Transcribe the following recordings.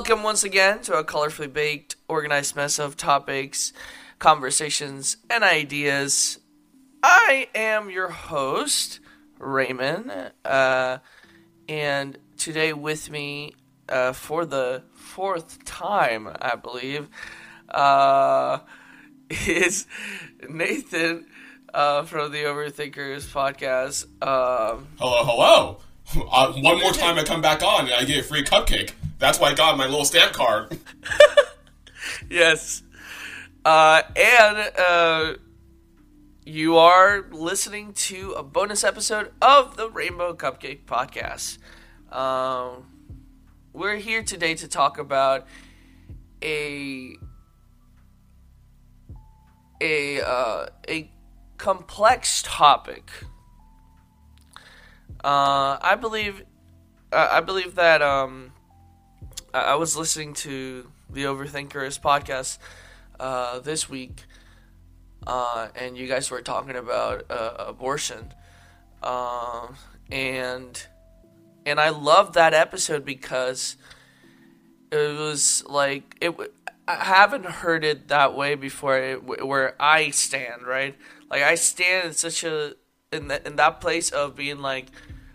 Welcome once again to a colorfully baked, organized mess of topics, conversations, and ideas. I am your host, Raymond, uh, and today with me uh, for the fourth time, I believe, uh, is Nathan uh, from the Overthinkers podcast. Um, Hello, hello. Uh, one more time I come back on and I get a free cupcake. That's why I got my little stamp card. yes. Uh, and uh, you are listening to a bonus episode of the Rainbow Cupcake Podcast. Um, we're here today to talk about a a uh, a complex topic. Uh, I believe uh, I believe that um, I, was listening to the Overthinkers podcast uh, this week, uh, and you guys were talking about uh, abortion, Um and and I loved that episode because it was like it. I haven't heard it that way before. Where I stand, right? Like I stand in such a in in that place of being like,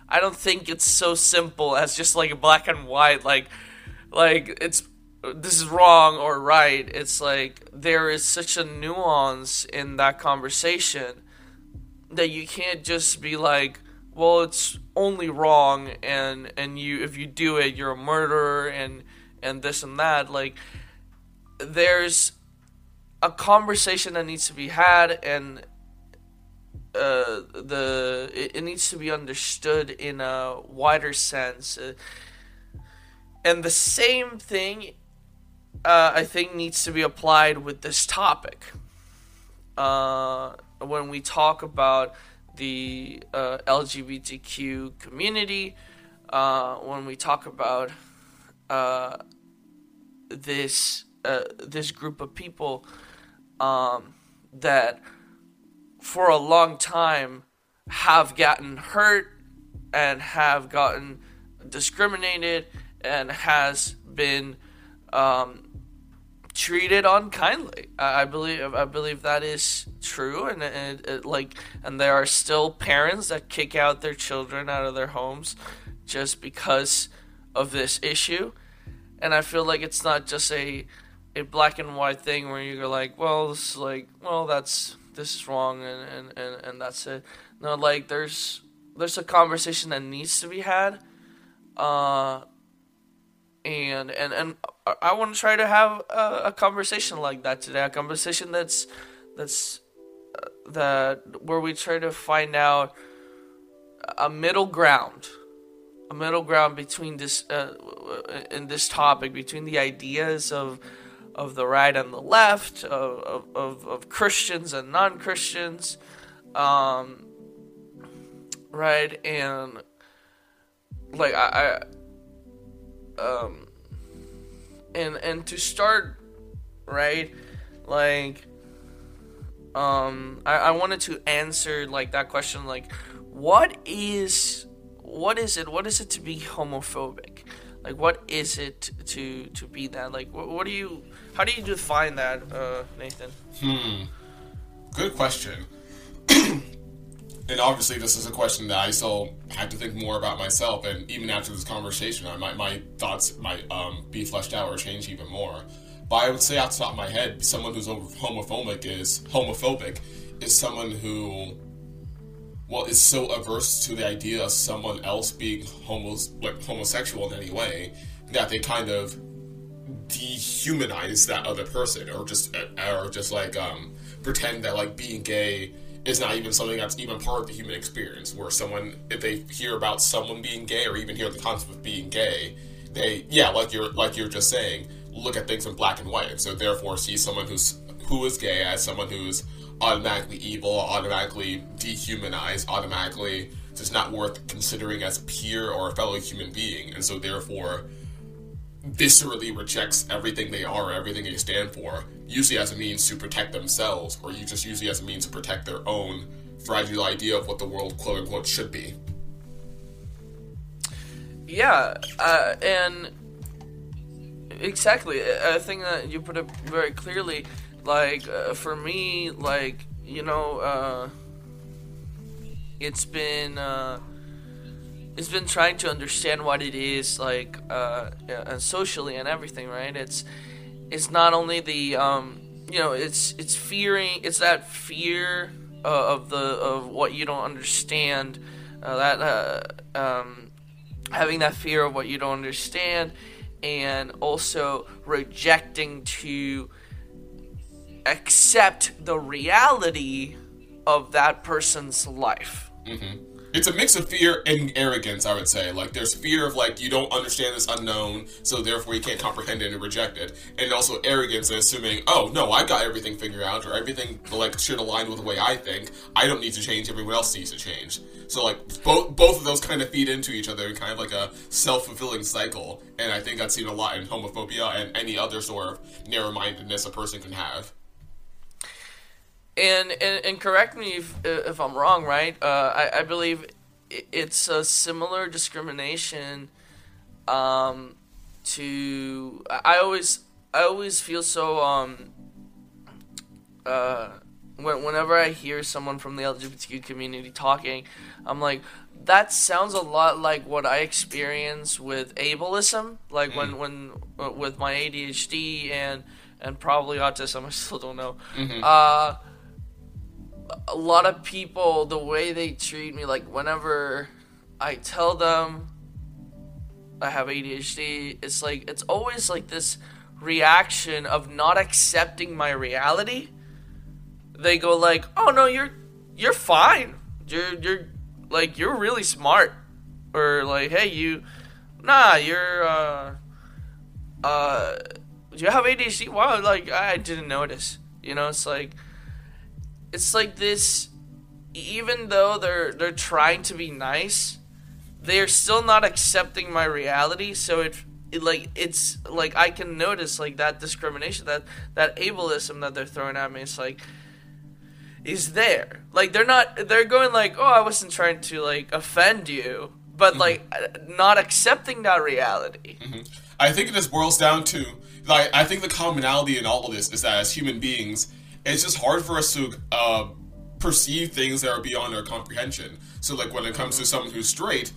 I don't think it's so simple as just like a black and white. Like, like it's this is wrong or right. It's like there is such a nuance in that conversation that you can't just be like, well, it's only wrong, and and you if you do it, you're a murderer, and and this and that. Like, there's a conversation that needs to be had, and uh, the it, it needs to be understood in a wider sense. Uh, and the same thing, uh, I think, needs to be applied with this topic. Uh, when we talk about the uh, LGBTQ community, uh, when we talk about uh, this uh, this group of people um, that for a long time have gotten hurt and have gotten discriminated and has been um, treated unkindly. I I believe I believe that is true, and it, it, like and there are still parents that kick out their children out of their homes just because of this issue, and I feel like it's not just a a black and white thing where you're like, well, this is like, well, that's this is wrong, and and, and, and that's it. No, like there's there's a conversation that needs to be had. Uh, and and and I- want to try to have a, a conversation like that today. A conversation that's that's uh, that where we try to find out a middle ground, a middle ground between this uh, in this topic between the ideas of of the right and the left, of of, of, Christians and non Christians, um, right and like I um and and to start right like um I, I wanted to answer like that question like what is what is it what is it to be homophobic? Like what is it to to be that? Like what, what do you how do you define that uh nathan? Hmm. Good question. and obviously, this is a question that I still have to think more about myself. And even after this conversation, I might, my thoughts might um, be fleshed out or change even more. But I would say, off the top of my head, someone who's homophobic is homophobic is someone who, well, is so averse to the idea of someone else being homos- like homosexual in any way that they kind of dehumanize that other person or just or just like um pretend that like being gay is not even something that's even part of the human experience where someone if they hear about someone being gay or even hear the concept of being gay they yeah like you're like you're just saying look at things in black and white. So therefore see someone who's who is gay as someone who's automatically evil automatically dehumanized automatically just not worth considering as a peer or a fellow human being. And so therefore viscerally rejects everything they are, everything they stand for, usually as a means to protect themselves, or you just usually as a means to protect their own fragile idea of what the world quote unquote should be. yeah uh, and exactly. I think that you put it very clearly. Like uh, for me, like you know, uh, it's been uh, it's been trying to understand what it is like uh, uh, socially and everything. Right? It's it's not only the um, you know it's it's fearing it's that fear uh, of the of what you don't understand uh, that uh, um, having that fear of what you don't understand and also rejecting to accept the reality of that person's life It's a mix of fear and arrogance, I would say. Like, there's fear of, like, you don't understand this unknown, so therefore you can't comprehend it and reject it. And also arrogance and assuming, oh, no, I've got everything figured out, or everything, like, should align with the way I think. I don't need to change, everyone else needs to change. So, like, both both of those kind of feed into each other in kind of like a self fulfilling cycle. And I think I've seen a lot in homophobia and any other sort of narrow mindedness a person can have. And and, and correct me if, if I'm wrong, right? Uh, I, I believe it's a similar discrimination um, to I always I always feel so um, uh, when, whenever I hear someone from the LGBTQ community talking, I'm like that sounds a lot like what I experience with ableism, like when when uh, with my ADHD and and probably autism. I still don't know. Uh, a lot of people the way they treat me like whenever i tell them i have adhd it's like it's always like this reaction of not accepting my reality. They go like oh no you're you're fine. You're you're like you're really smart. Or like hey you nah you're uh uh do you have adhd wow like i didn't notice. You know it's like it's like this even though they're they're trying to be nice they're still not accepting my reality. So it, it like it's like i can notice like that discrimination that that ableism that they're throwing at me it's like is there. Like they're not they're going like oh i wasn't trying to like offend you but mm-hmm. like not accepting that reality. Mm-hmm. I think it just boils down to like I think the commonality in all of this is that as human beings, it's just hard for us to uh, perceive things that are beyond our comprehension. So like when it comes to someone who's straight,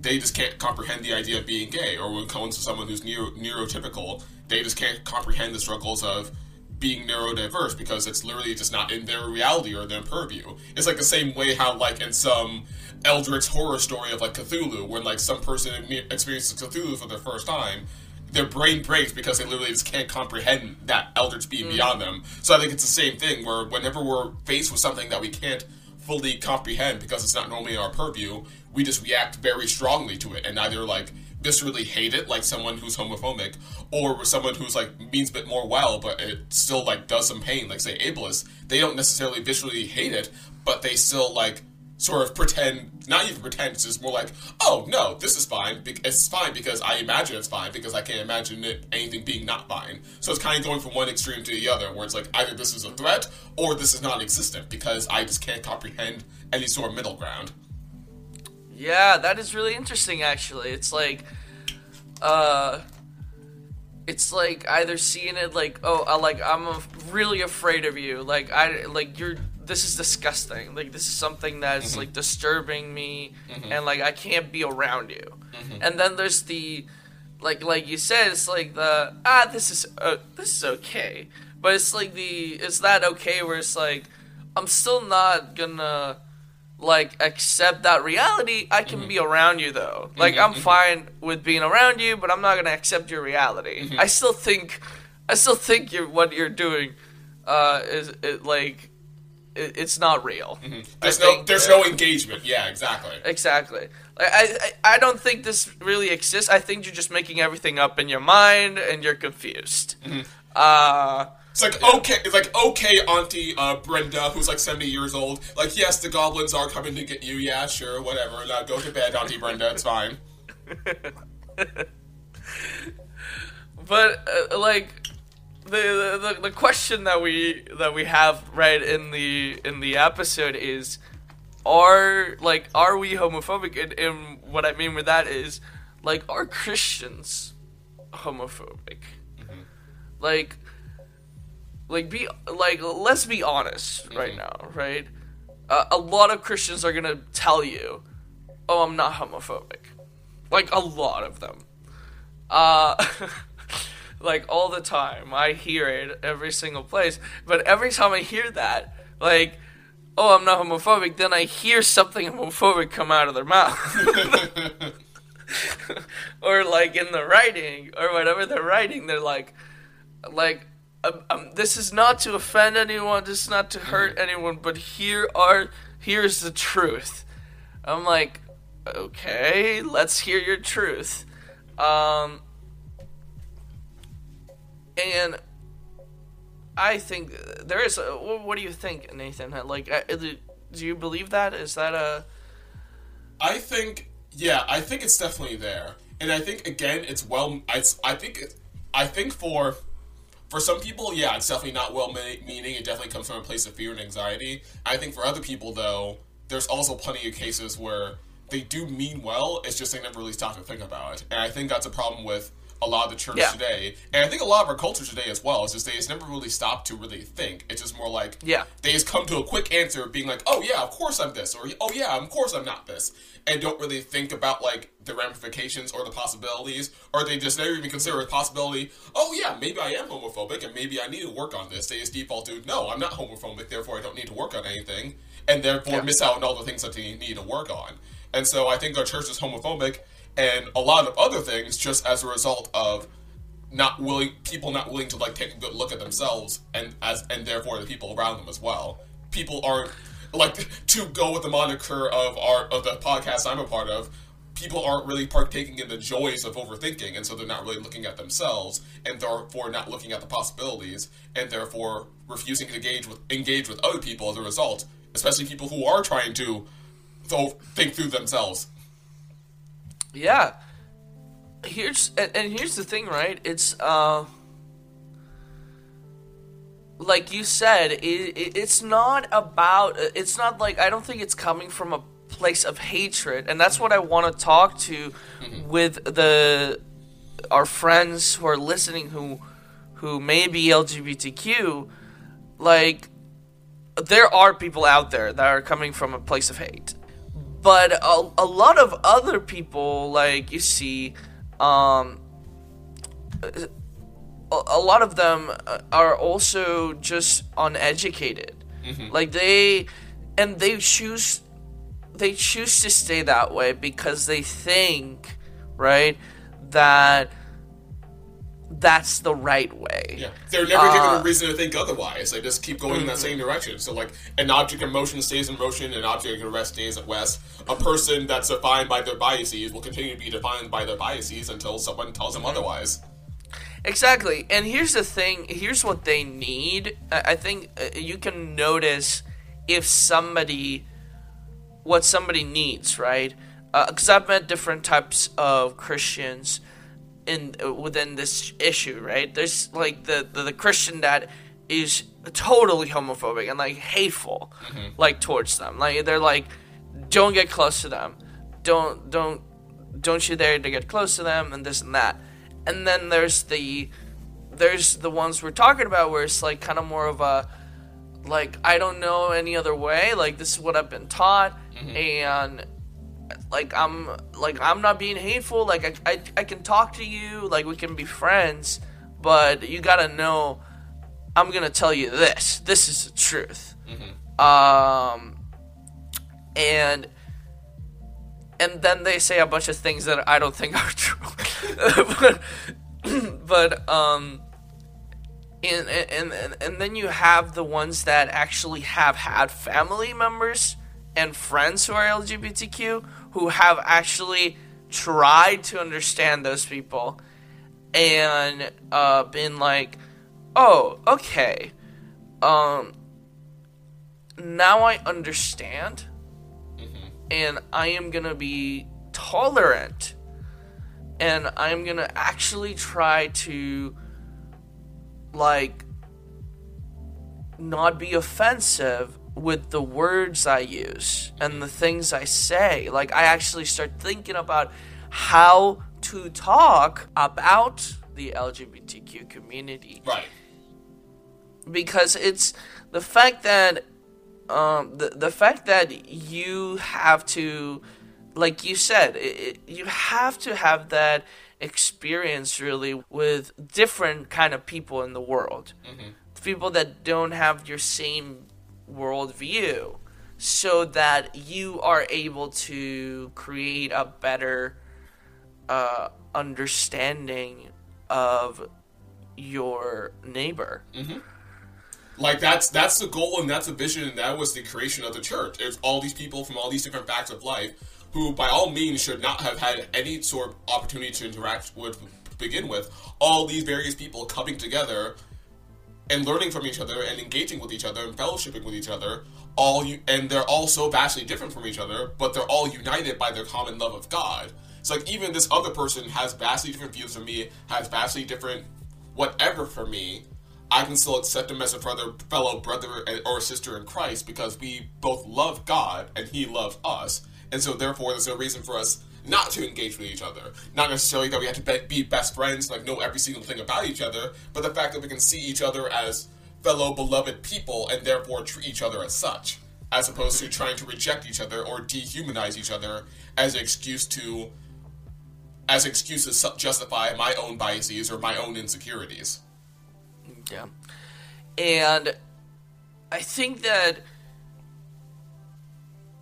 they just can't comprehend the idea of being gay, or when it comes to someone who's neuro- neurotypical, they just can't comprehend the struggles of being neurodiverse because it's literally just not in their reality or their purview. It's like the same way how like in some Eldritch horror story of like Cthulhu, when like some person experiences Cthulhu for the first time, their brain breaks because they literally just can't comprehend that Eldritch being mm. beyond them. So I think it's the same thing where whenever we're faced with something that we can't fully comprehend because it's not normally in our purview, we just react very strongly to it and either like viscerally hate it like someone who's homophobic or with someone who's like means a bit more well but it still like does some pain like say ableist they don't necessarily viscerally hate it but they still like sort of pretend not even pretend it's just more like oh no this is fine it's fine because i imagine it's fine because i can't imagine it anything being not fine so it's kind of going from one extreme to the other where it's like either this is a threat or this is non-existent because i just can't comprehend any sort of middle ground Yeah, that is really interesting actually. It's like uh it's like either seeing it like oh I like I'm really afraid of you. Like I like you're this is disgusting. Like this is something that's mm-hmm. like disturbing me mm-hmm. and like I can't be around you. Mm-hmm. And then there's the like like you said it's like the ah this is uh, this is okay. But it's like the it's that okay where it's like I'm still not gonna like accept that reality? I can be around you though. Like i'm fine with being around you but i'm not gonna accept your reality. I still think i still think you're what you're doing uh is it like it, it's not real there's I no think, there's uh, no engagement yeah exactly exactly like, I, I i don't think this really exists i think you're just making everything up in your mind and you're confused uh It's like okay, it's like okay, Auntie uh, Brenda, who's like seventy years old. Like yes, the goblins are coming to get you. Yeah, sure, whatever. Now go to bed, Auntie Brenda. It's fine. but uh, like the, the the question that we that we have right in the in the episode is are like are we homophobic and, and what i mean with that is like are christians homophobic. Like, like be like let's be honest right now, right? Uh, a lot of Christians are gonna tell you, "Oh, I'm not homophobic," like a lot of them. Uh, like all the time, I hear it every single place. But every time I hear that, like, "Oh, I'm not homophobic," then I hear something homophobic come out of their mouth. or like in the writing or whatever they're writing they're like like um, um, this is not to offend anyone this is not to hurt anyone but here are here's the truth i'm like okay let's hear your truth um and i think there is a, what do you think nathan like do you believe that is that a I think, yeah, I think it's definitely there, and I think again, it's well. It's, I think, I think for for some people, yeah, it's definitely not well meaning. It definitely comes from a place of fear and anxiety. I think for other people, though, there's also plenty of cases where they do mean well. It's just they never really stop to think about it, and I think that's a problem with a lot of the church Yeah. today, and I think a lot of our culture today as well. Is just they just never really stop to really think. It's just more like Yeah. they just come to a quick answer being like, oh yeah, of course I'm this, or oh yeah, of course I'm not this, and don't really think about like the ramifications or the possibilities, or they just never even consider a possibility, oh yeah, maybe I am homophobic and maybe I need to work on this. They just default to, no, I'm not homophobic, therefore I don't need to work on anything, and therefore Yeah. miss out on all the things that they need to work on. And so I think our church is homophobic, and a lot of other things just as a result of not willing people not willing to like take a good look at themselves and as and therefore the people around them as well. People aren't like to go with the moniker of our of the podcast I'm a part of. People aren't really partaking in the joys of overthinking, and so they're not really looking at themselves, and therefore not looking at the possibilities, and therefore refusing to engage with engage with other people as a result, especially people who are trying to th- think through themselves. Yeah. Here's and, here's the thing, right? It's uh like you said, it, it, it's not about it's not like I don't think it's coming from a place of hatred, and that's what I want to talk to with the our friends who are listening who who may be LGBTQ like there are people out there that are coming from a place of hate but a, a lot of other people like you see um a, a lot of them uh, are also just uneducated. Like they and they choose they choose to stay that way because they think right that that's the right way Yeah, they're never given Uh, a reason to think otherwise. They just keep going in that same direction. So, like, an object in motion stays in motion, an object at rest stays at rest. A person that's defined by their biases will continue to be defined by their biases until someone tells them otherwise. Exactly. And here's the thing here's what they need. I think uh, you can notice if somebody, what somebody needs, right? Because I've met different types of Christians in within this issue, right? There's like the, the, the Christian that is totally homophobic and like hateful, mm-hmm. like towards them. Like they're like, don't get close to them, don't don't don't you dare to get close to them, and this and that. And then there's the there's the ones we're talking about where it's like kind of more of a like I don't know any other way. Like this is what I've been taught, mm-hmm. and like I'm like I'm not being hateful. Like I, I I can talk to you. Like we can be friends, but you gotta know I'm gonna tell you this. This is the truth. Um, and and then they say a bunch of things that I don't think are true. but but um and, and and and then you have the ones that actually have had family members and friends who are LGBTQ who have actually tried to understand those people and uh, been like, oh, okay, um, now I understand, and I am gonna be tolerant, and I'm gonna actually try to like not be offensive with the words I use and the things I say. Like I actually start thinking about how to talk about the LGBTQ community Right. because it's the fact that um, the the fact that you have to, like you said, it, you have to have that experience really with different kind of people in the world, people that don't have your same worldview, so that you are able to create a better uh, understanding of your neighbor. Like that's that's the goal and that's the vision and that was the creation of the church. It's all these people from all these different facts of life who by all means should not have had any sort of opportunity to interact with begin with. All these various people coming together and learning from each other and engaging with each other and fellowshipping with each other. All you and they're all so vastly different from each other, but they're all united by their common love of God. It's like even this other person has vastly different views from me, has vastly different whatever for me. I can still accept them as a brother, fellow brother or sister in Christ because we both love God and He loves us, and so therefore there's no reason for us not to engage with each other. Not necessarily that we have to be, be best friends, like know every single thing about each other, but the fact that we can see each other as fellow beloved people and therefore treat each other as such, as opposed to trying to reject each other or dehumanize each other as an excuse to, as excuses justify my own biases or my own insecurities. Yeah. And I think that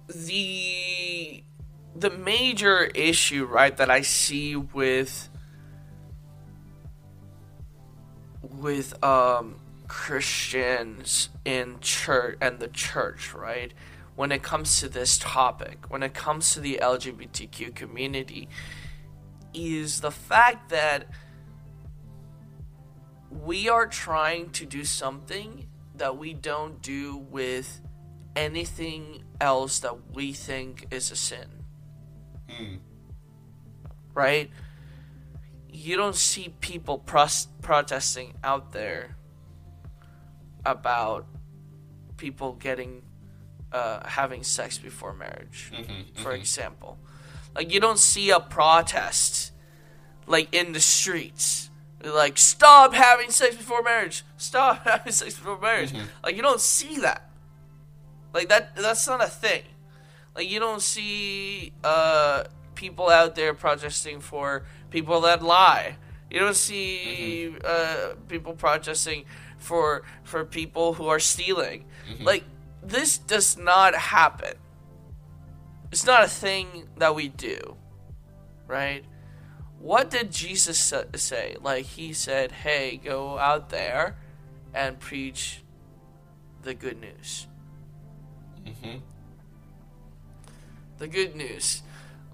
the the major issue, right, that I see with with um Christians in church and the church, right? When it comes to this topic, when it comes to the LGBTQ community, is the fact that we are trying to do something that we don't do with anything else that we think is a sin. Mm. Right? You don't see people pros- protesting out there about people getting uh, having sex before marriage, mm-hmm, mm-hmm. for example. Like you don't see a protest like in the streets. Like stop having sex before marriage. Stop having sex before marriage. Mm-hmm. Like you don't see that. Like that that's not a thing. Like you don't see uh people out there protesting for people that lie. You don't see uh people protesting for for people who are stealing. Like this does not happen. It's not a thing that we do. Right? What did Jesus say? Like he said, "Hey, go out there and preach the good news." Mhm. The good news,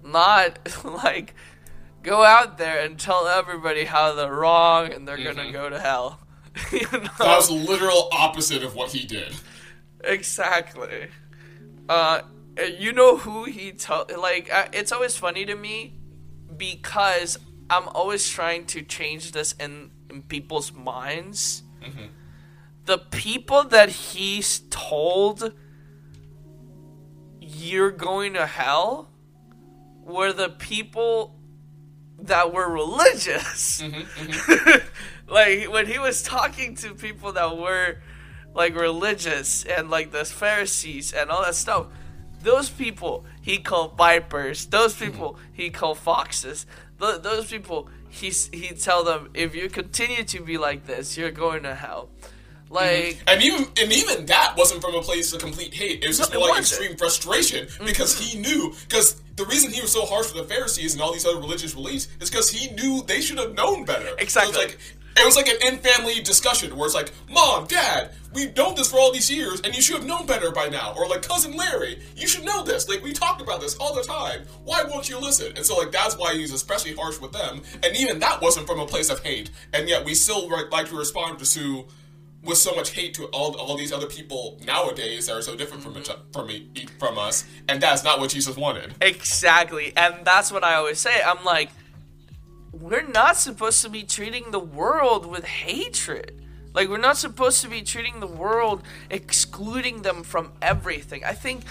not like go out there and tell everybody how they're wrong and they're gonna Mhm. go to hell. you know? That was the literal opposite of what he did. Exactly. Uh, you know who he told? Like, uh, it's always funny to me because I'm always trying to change this in in people's minds. The people that he's told you're going to hell were the people that were religious. Mm-hmm, mm-hmm. like when he was talking to people that were like religious and like the Pharisees and all that stuff, those people he called vipers. Those mm-hmm. people he called foxes. Th- those people he he tell them if you continue to be like this, you're going to hell. Like And even and even that wasn't from a place of complete hate. It was just No, more like extreme frustration because mm-hmm. he knew because the reason he was so harsh with the Pharisees and all these other religious beliefs is because he knew they should have known better. So Exactly. it's like it was like an in-family discussion where it's like, "Mom, Dad, we've known this for all these years, and you should have known better by now." Or like, "Cousin Larry, you should know this. Like we talked about this all the time. Why won't you listen?" And so like that's why he's especially harsh with them. And even that wasn't from a place of hate, and yet we still ri- like to respond to Sue with so much hate to all all these other people nowadays that are so different from each, from from us, and that's not what Jesus wanted. Exactly. And that's what I always say. I'm like, we're not supposed to be treating the world with hatred. Like, we're not supposed to be treating the world excluding them from everything. I think.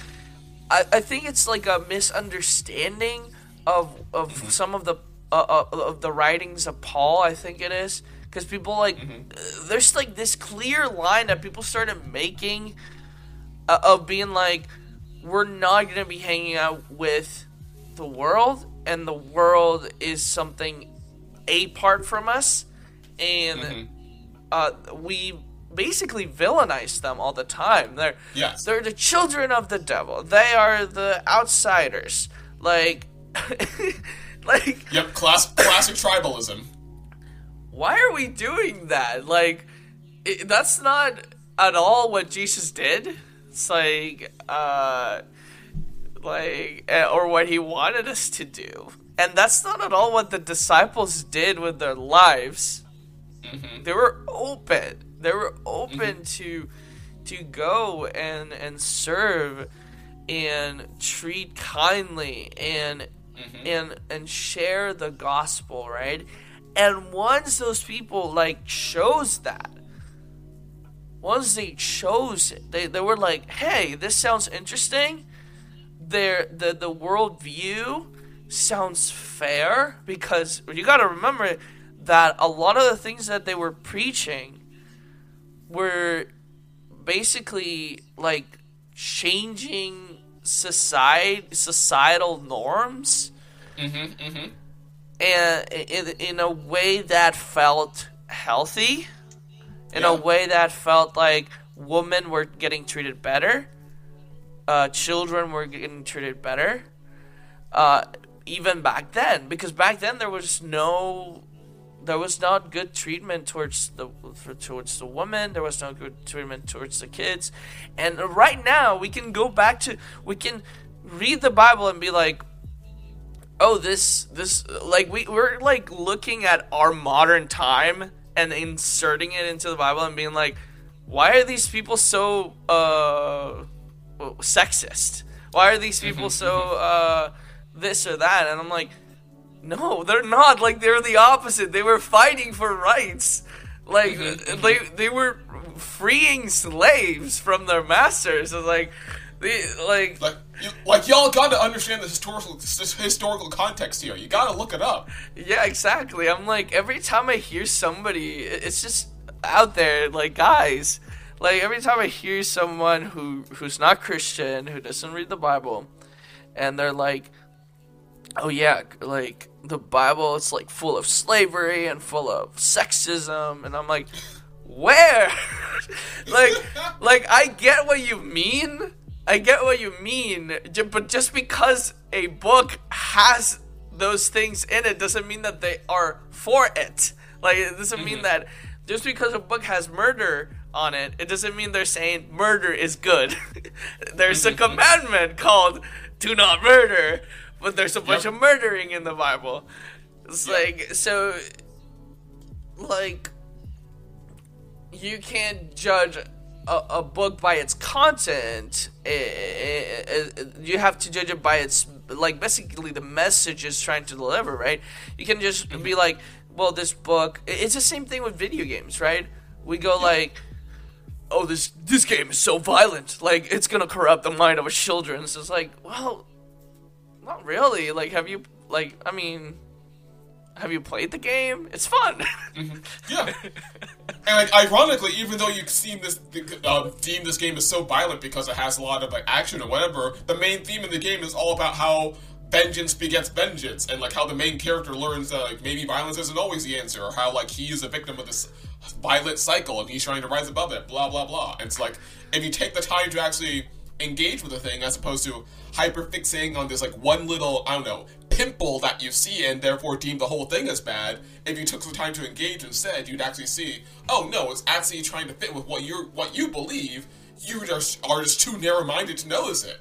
I, I think it's like a misunderstanding of of some of the uh, uh, of the writings of Paul, I think it is, because people like uh, there's like this clear line that people started making uh, of being like, we're not gonna be hanging out with the world, and the world is something apart from us, and uh, we basically villainize them all the time. They're Yes. they're the children of the devil. They are the outsiders. Like, like Yep, class, classic tribalism. Why are we doing that? Like, it, that's not at all what Jesus did. It's like, uh, like, eh, or what he wanted us to do. And that's not at all what the disciples did with their lives. They were open. They were open to to go and and serve and treat kindly and and and share the gospel, right? And once those people like chose that, once they chose it, they, they were like, hey, this sounds interesting. Their the the worldview sounds fair because you got to remember that a lot of the things that they were preaching were basically like changing society societal norms Mm-hmm, mm-hmm. And in, in a way that felt healthy in Yeah. a way that felt like women were getting treated better uh, children were getting treated better uh, even back then because back then there was no there was not good treatment towards the for, towards the woman there was no good treatment towards the kids and right now we can go back to we can read the bible and be like oh this this like we we're like looking at our modern time and inserting it into the bible and being like why are these people so uh sexist? Why are these people mm-hmm, so mm-hmm. uh this or that? And i'm like no they're not. Like they're the opposite. They were fighting for rights. Like mm-hmm, uh, they they were freeing slaves from their masters. It's like the like Like, you, like y'all got to understand the historical this historical context here. You got to look it up. Yeah, exactly. I'm like every time I hear somebody, it's just out there, like guys. Like every time I hear someone who who's not Christian, who doesn't read the Bible, and they're like, "Oh yeah, like the Bible, it's like full of slavery and full of sexism," and I'm like, "Where?" like, like I get what you mean. I get what you mean, but just because a book has those things in it doesn't mean that they are for it. Like it doesn't mean mm-hmm. that just because a book has murder on it, it doesn't mean they're saying murder is good. there's a mm-hmm. commandment called "do not murder," but there's a bunch Yep. of murdering in the Bible. It's Yep. like so, like you can't judge a, a book by its content. Eh, eh, eh, You have to judge it by its like basically the message is trying to deliver, right? You can just be like, well, this book. It's the same thing with video games, right? We go like, oh, this this game is so violent, like it's gonna corrupt the mind of a children. So it's like, well, not really. Like, have you like? I mean. Have you played the game? It's fun. Yeah. and like, ironically, even though you seem this uh, deem this game is so violent because it has a lot of like action or whatever, the main theme in the game is all about how vengeance begets vengeance, and like how the main character learns that like maybe violence isn't always the answer, or how like he is a victim of this violent cycle and he's trying to rise above it. Blah blah blah. And it's like if you take the time to actually engage with the thing as opposed to hyper fixating on this like one little I don't know pimple that you see and therefore deem the whole thing as bad. If you took the time to engage instead, you'd actually see, oh no, it's actually trying to fit with what you what you believe. You just are just too narrow minded to notice it.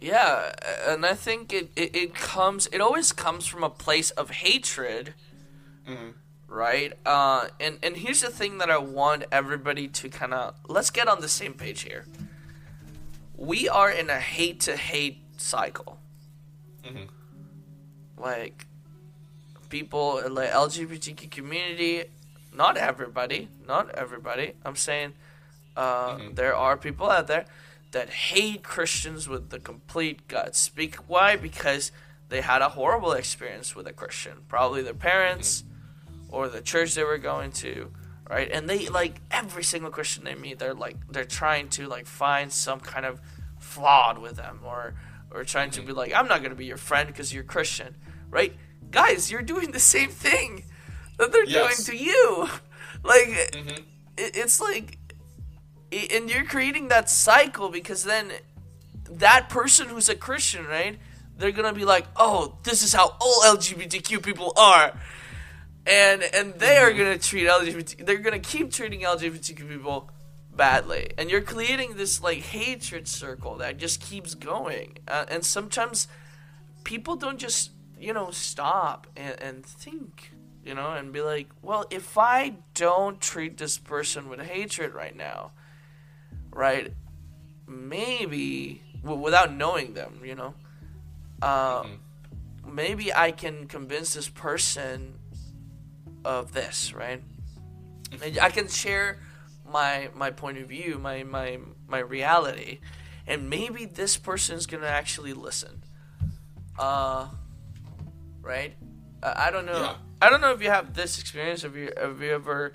Yeah, and I think it, it, it comes it always comes from a place of hatred. Right? Uh and, and here's the thing that I want everybody to kinda let's get on the same page here. We are in a hate to hate cycle. Like people in like LGBTQ community, not everybody, not everybody. I'm saying uh, mm-hmm. there are people out there that hate Christians with the complete guts. Speak why? Because they had a horrible experience with a Christian, probably their parents mm-hmm. or the church they were going to, right? And they like every single Christian they meet, they're like they're trying to like find some kind of flawed with them or or trying to mm-hmm. be like I'm not going to be your friend because you're Christian, right? Guys, you're doing the same thing that they're Yes. doing to you. Like Mm-hmm. it, it's like and you're creating that cycle because then that person who's a Christian, right? They're gonna be like, "Oh, this is how all LGBTQ people are," and and they are gonna treat LGBT. They're gonna keep treating LGBTQ people badly, and you're creating this like hatred circle that just keeps going. Uh, and sometimes people don't just you know stop and, and think you know and be like well if i don't treat this person with hatred right now right maybe w- without knowing them you know uh, maybe i can convince this person of this right? And i can share my my point of view my my my reality and maybe this person's gonna actually listen. Uh right I I don't know. Yeah. I don't know if you have this experience. If you if you ever,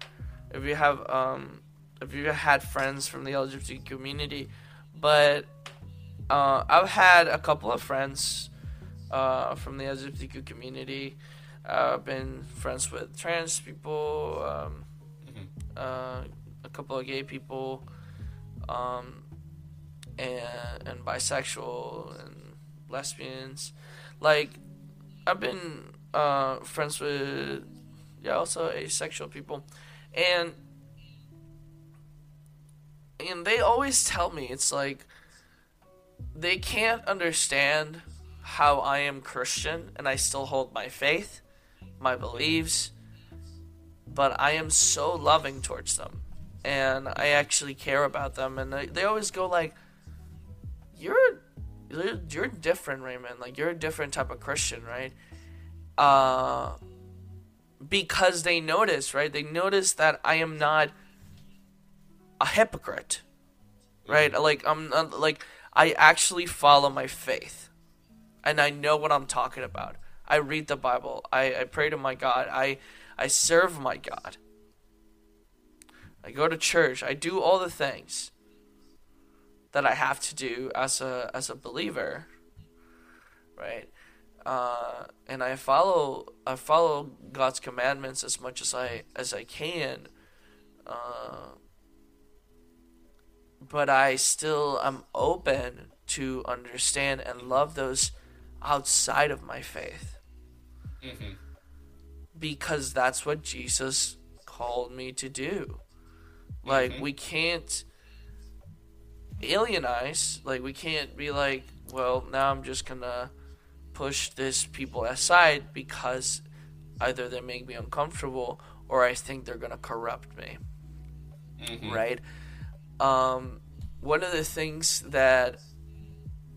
if you have um, if you had friends from the LGBT community, but uh, I've had a couple of friends uh, from the LGBTQ community. Uh, I've been friends with trans people, um, uh, a couple of gay people, um, and and bisexual and lesbians. Like I've been uh, friends with yeah also asexual people, and and they always tell me it's like they can't understand how I am Christian and I still hold my faith, my beliefs, but I am so loving towards them, and I actually care about them, and they, they always go like, "You're." You're, you're different, Raymond. Like you're a different type of Christian, right? uh, because they notice, right? They notice that I am not a hypocrite, right? Like I'm not, like I actually follow my faith, and I know what I'm talking about. I read the Bible. I, I pray to my God. I I serve my God. I go to church. I do all the things that I have to do as a as a believer, right? uh, and I follow I follow God's commandments as much as I as I can. Uh, but I still am open to understand and love those outside of my faith Mm-hmm. because that's what Jesus called me to do. Like Mhm. we can't alienize, like we can't be like, well, now I'm just gonna push this people aside because either they make me uncomfortable or I think they're gonna corrupt me. Mm-hmm. Right? Um one of the things that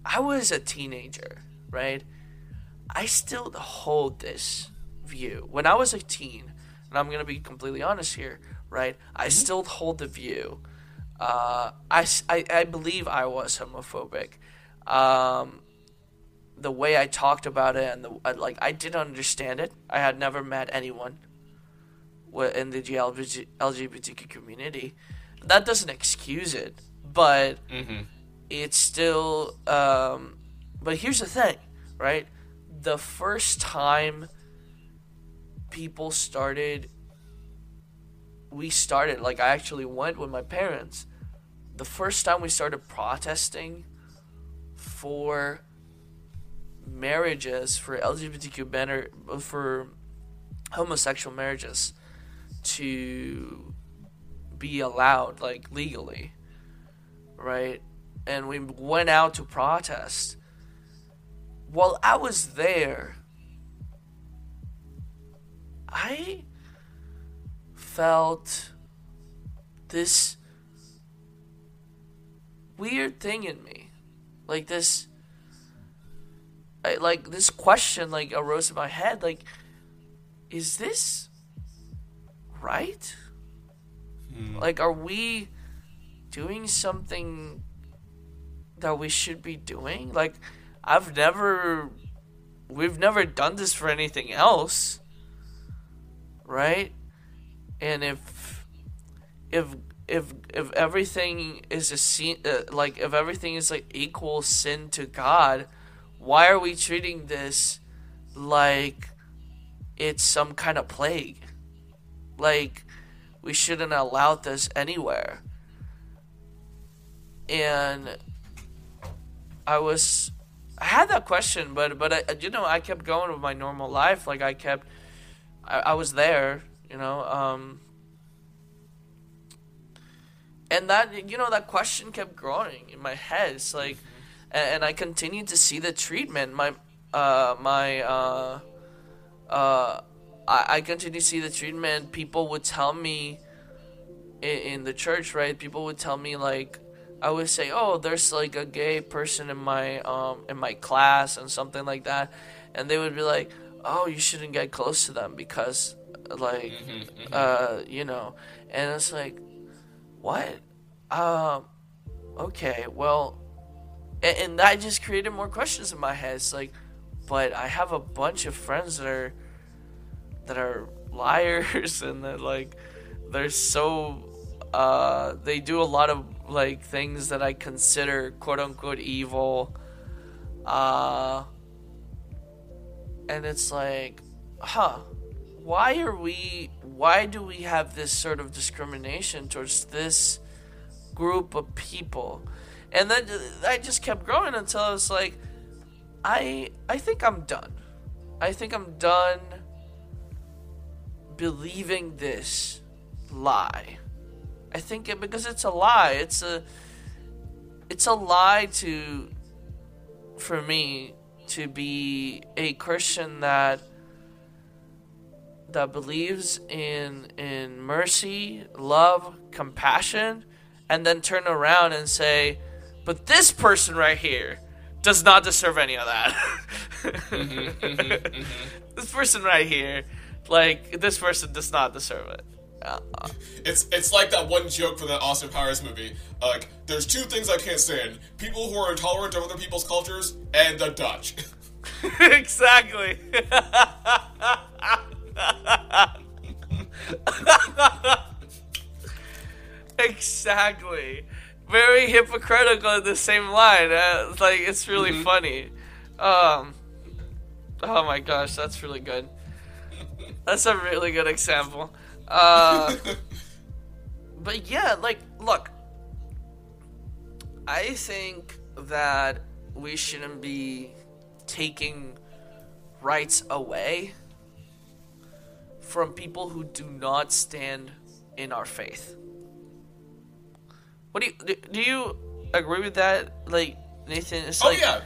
I was a teenager, right? I still hold this view. When I was a teen, and I'm to be completely honest here, right? I still hold the view. Uh, I, I, I believe I was homophobic. Um, the way I talked about it and the like I didn't understand it. I had never met anyone in the LGBT, LGBTQ community. That doesn't excuse it, but Mm-hmm. it's still um but here's the thing right the first time people started we started like i actually went with my parents the first time we started protesting for marriages for lgbtq banner for homosexual marriages to be allowed like legally right? And we went out to protest. While I was there, I felt this weird thing in me. Like this I, like this question like arose in my head like is this right? Hmm. Like are we doing something that we should be doing. Like, I've never we've never done this for anything else, right? And if if if if everything is a sin, uh, like if everything is like equal sin to God, why are we treating this like it's some kind of plague? Like we shouldn't allow this anywhere. And I was I had that question, but but I, you know I kept going with my normal life. Like I kept, I, I was there, you know. Um, and that you know that question kept growing in my head. It's like, and, and I continued to see the treatment. My uh my uh uh I, I continued to see the treatment. People would tell me in, in the church, right? People would tell me like I would say, "Oh, there's like a gay person in my um in my class and something like that," and they would be like, "Oh, you shouldn't get close to them because like Mm-hmm, mm-hmm. uh you know," and it's like, what? Um, okay, well, and, and that just created more questions in my head. It's like, but I have a bunch of friends that are that are liars and that like they're so uh they do a lot of like things that I consider quote unquote evil uh and it's like huh why are we why do we have this sort of discrimination towards this group of people and then I just kept growing until I was like I I think I'm done I think I'm done believing this lie. I think it because it's a lie. It's a it's a lie to for me to be a Christian that that believes in in mercy, love, compassion and then turn around and say, "But this person right here does not deserve any of that." This person right here like this person does not deserve it. Uh, It's it's like that one joke from that Austin Powers movie. Like, there's two things I can't stand: people who are intolerant of other people's cultures, and the Dutch. exactly. exactly. Very hypocritical in the same line. Uh, like it's really funny. Um. Oh my gosh, that's really good. That's a really good example. Uh, but yeah, like, look, I think that we shouldn't be taking rights away from people who do not stand in our faith. What do you do? do you agree with that? Like Nathan, it's oh like yeah,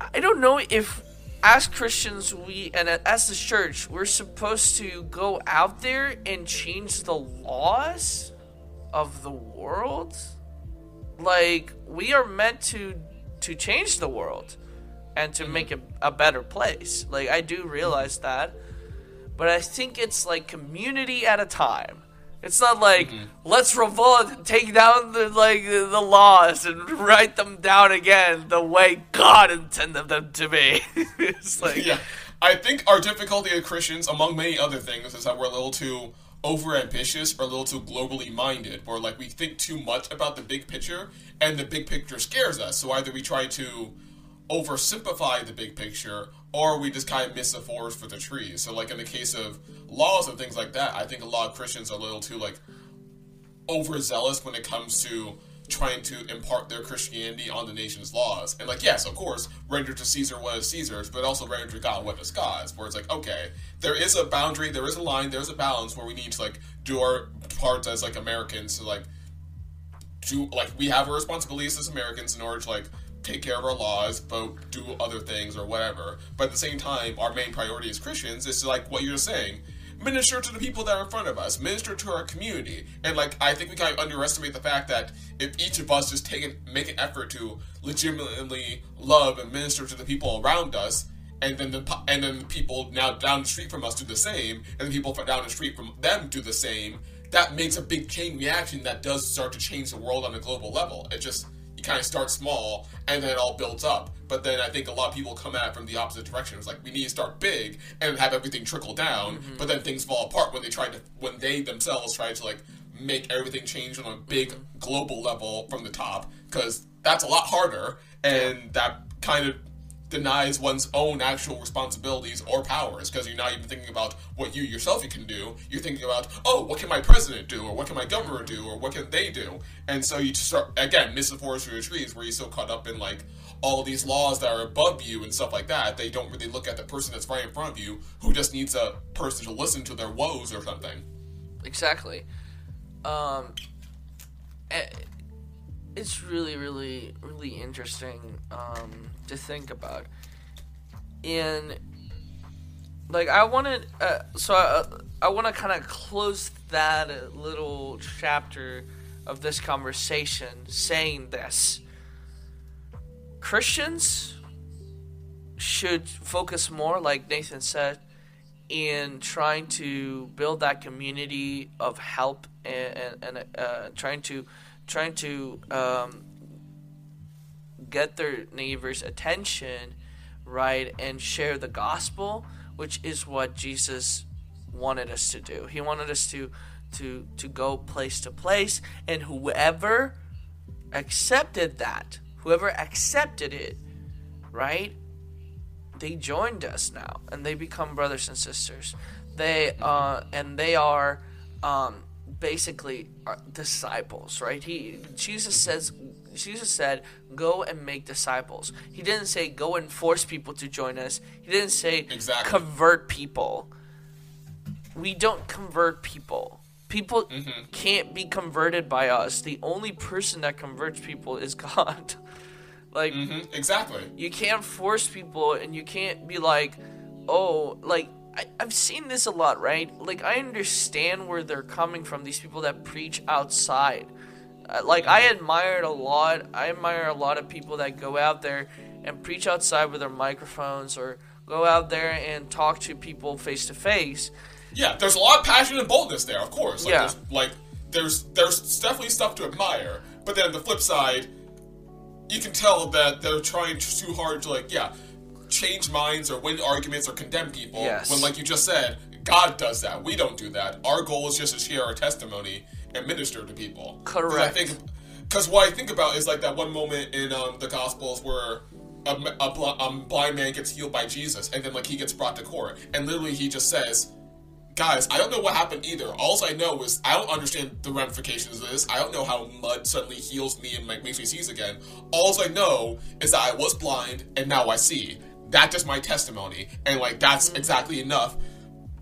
I don't know if as Christians we and as the church we're supposed to go out there and change the laws of the world. Like we are meant to to change the world and to mm-hmm. make it a better place. Like I do realize that. But I think it's like community at a time. It's not like mm-hmm. let's revolt and take down the like the laws and write them down again the way God intended them to be. it's like yeah. I think our difficulty as Christians, among many other things, is that we're a little too over ambitious or a little too globally minded, or like we think too much about the big picture, and the big picture scares us. So either we try to oversimplify the big picture, or we just kind of miss the forest for the trees. So like in the case of laws and things like that, I think a lot of Christians are a little too like overzealous when it comes to trying to impart their Christianity on the nation's laws. And like, yes, of course, render to Caesar what is Caesar's, but also render to God what is God's. Where it's like, okay, there is a boundary, there is a line, there's a balance where we need to like do our parts as like Americans to like do like we have a responsibilities as Americans in order to like take care of our laws, vote, do other things or whatever. But at the same time, our main priority as Christians is like what you're saying. Minister to the people that are in front of us, minister to our community, and like I think we kind of underestimate the fact that if each of us just take an, make an effort to legitimately love and minister to the people around us, and then the and then the people now down the street from us do the same, and the people down the street from them do the same, that makes a big chain reaction that does start to change the world on a global level. It just kind of start small and then it all builds up. But then I think a lot of people come at it from the opposite direction. It's like we need to start big and have everything trickle down, Mm-hmm. but then things fall apart when they try to when they themselves try to like make everything change on a big Mm-hmm. global level from the top because that's a lot harder and that kind of denies one's own actual responsibilities or powers because you're not even thinking about what you yourself you can do. You're thinking about, oh, what can my president do, or what can my governor do, or what can they do? And so you start again missing forest for your trees, where you're so caught up in like all these laws that are above you and stuff like that. They don't really look at the person that's right in front of you, who just needs a person to listen to their woes or something. Exactly. Um, eh, it's really, really, really interesting um, to think about. And like, I wanted, uh, so I, I want to kind of close that little chapter of this conversation saying this: Christians should focus more, like Nathan said, in trying to build that community of help and, and, and uh, trying to trying to um, get their neighbors' attention, right, and share the gospel, which is what Jesus wanted us to do. He wanted us to to to go place to place, and whoever accepted that, whoever accepted it, right, they joined us now and they become brothers and sisters they uh and they are um basically disciples right he jesus says jesus said go and make disciples. He didn't say go and force people to join us. He didn't say Exactly. convert people. We don't convert people. People can't be converted by us. The only person that converts people is god. Like hmm Exactly. you can't force people and you can't be like oh like I, i've seen this a lot right? Like i understand where they're coming from these people that preach outside Uh, like i admired a lot i admire a lot of people that go out there and preach outside with their microphones or go out there and talk to people face to face Yeah, there's a lot of passion and boldness there, of course. Like, Yeah. There's, like there's there's definitely stuff to admire, but then on the flip side, you can tell that they're trying too hard to like yeah, change minds or win arguments or condemn people. Yes. When like you just said, God does that. We don't do that. Our goal is just to share our testimony and minister to people. Correct. I think because what I think about is like that one moment in um, the Gospels where a, a bl- um, blind man gets healed by Jesus, and then like he gets brought to court, and literally he just says, "Guys, I don't know what happened either. All I know is I don't understand the ramifications of this. I don't know how mud suddenly heals me and like makes me see again. All I know is that I was blind and now I see. That's just my testimony, and like that's exactly enough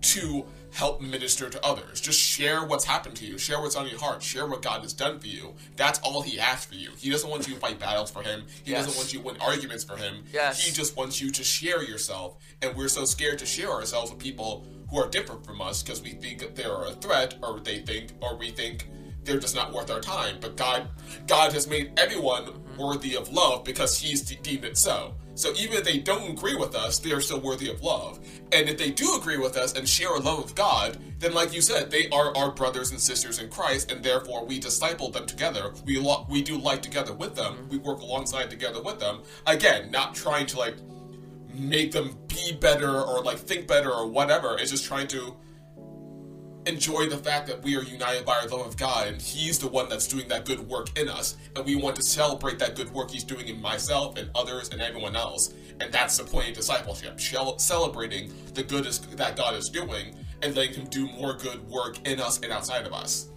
to help minister to others. Just share what's happened to you. Share what's on your heart. Share what God has done for you. That's all He asks for you. He doesn't want you to fight battles for Him. He Yes. doesn't want you to win arguments for Him. Yes. He just wants you to share yourself. And we're so scared to share ourselves with people who are different from us because we think that they're a threat, or they think, or we think they're just not worth our time. But God, God has made everyone worthy of love because He's de- deemed it so. So even if they don't agree with us, they are still worthy of love. And if they do agree with us and share a love of God, then like you said, they are our brothers and sisters in Christ, and therefore we disciple them together. We lo- we do life together with them. We work alongside together with them. Again, not trying to like make them be better or like think better or whatever. It's just trying to enjoy the fact that we are united by our love of God and He's the one that's doing that good work in us. And we want to celebrate that good work He's doing in myself and others and everyone else. And that's the point of discipleship celebrating the good that God is doing and letting Him do more good work in us and outside of us.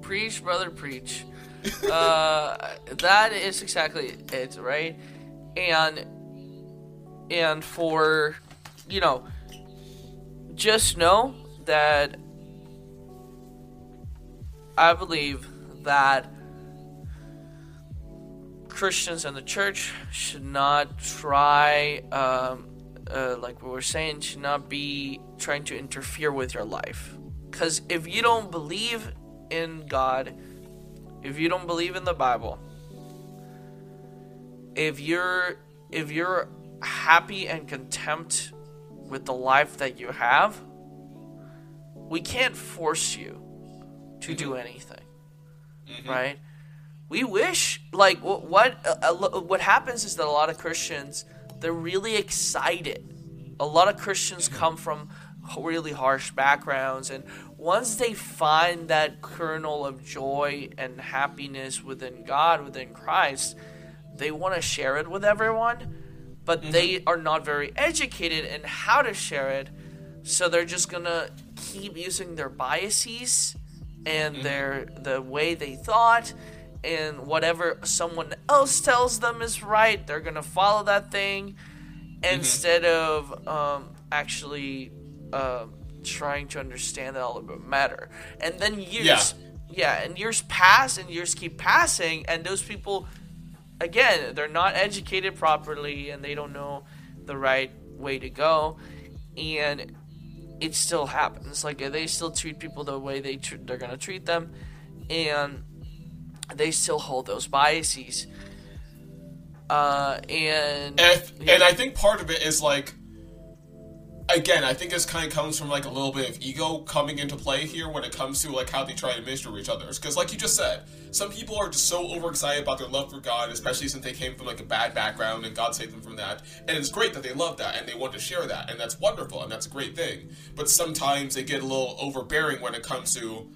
Preach, brother, preach. uh, that is exactly it, right? And and for you know, just know that I believe that Christians and the church should not try, um, uh, like we were saying, should not be trying to interfere with your life. Because if you don't believe in God, if you don't believe in the Bible, if you're if you're happy and content with the life that you have, we can't force you to do anything, right? we wish like what what, uh, what happens is that a lot of Christians they're really excited. A lot of Christians come from really harsh backgrounds and once they find that kernel of joy and happiness within God, within Christ, they want to share it with everyone, but mm-hmm. they are not very educated in how to share it. So they're just going to keep using their biases and mm-hmm. their the way they thought and whatever someone else tells them is right, they're to follow that thing mm-hmm. instead of um, actually um, trying to understand that all of it matter. And then years, yeah. yeah, and years pass and years keep passing, and those people, again, they're not educated properly and they don't know the right way to go, and it still happens. Like they still treat people the way they tr- they're gonna treat them, and they still hold those biases. Uh, and and, yeah. and I think part of it is like again, I think this kind of comes from like a little bit of ego coming into play here when it comes to like how they try to minister to each other. Because, like you just said, some people are just so overexcited about their love for God, especially since they came from like a bad background and God saved them from that. And it's great that they love that and they want to share that, and that's wonderful and that's a great thing. But sometimes they get a little overbearing when it comes to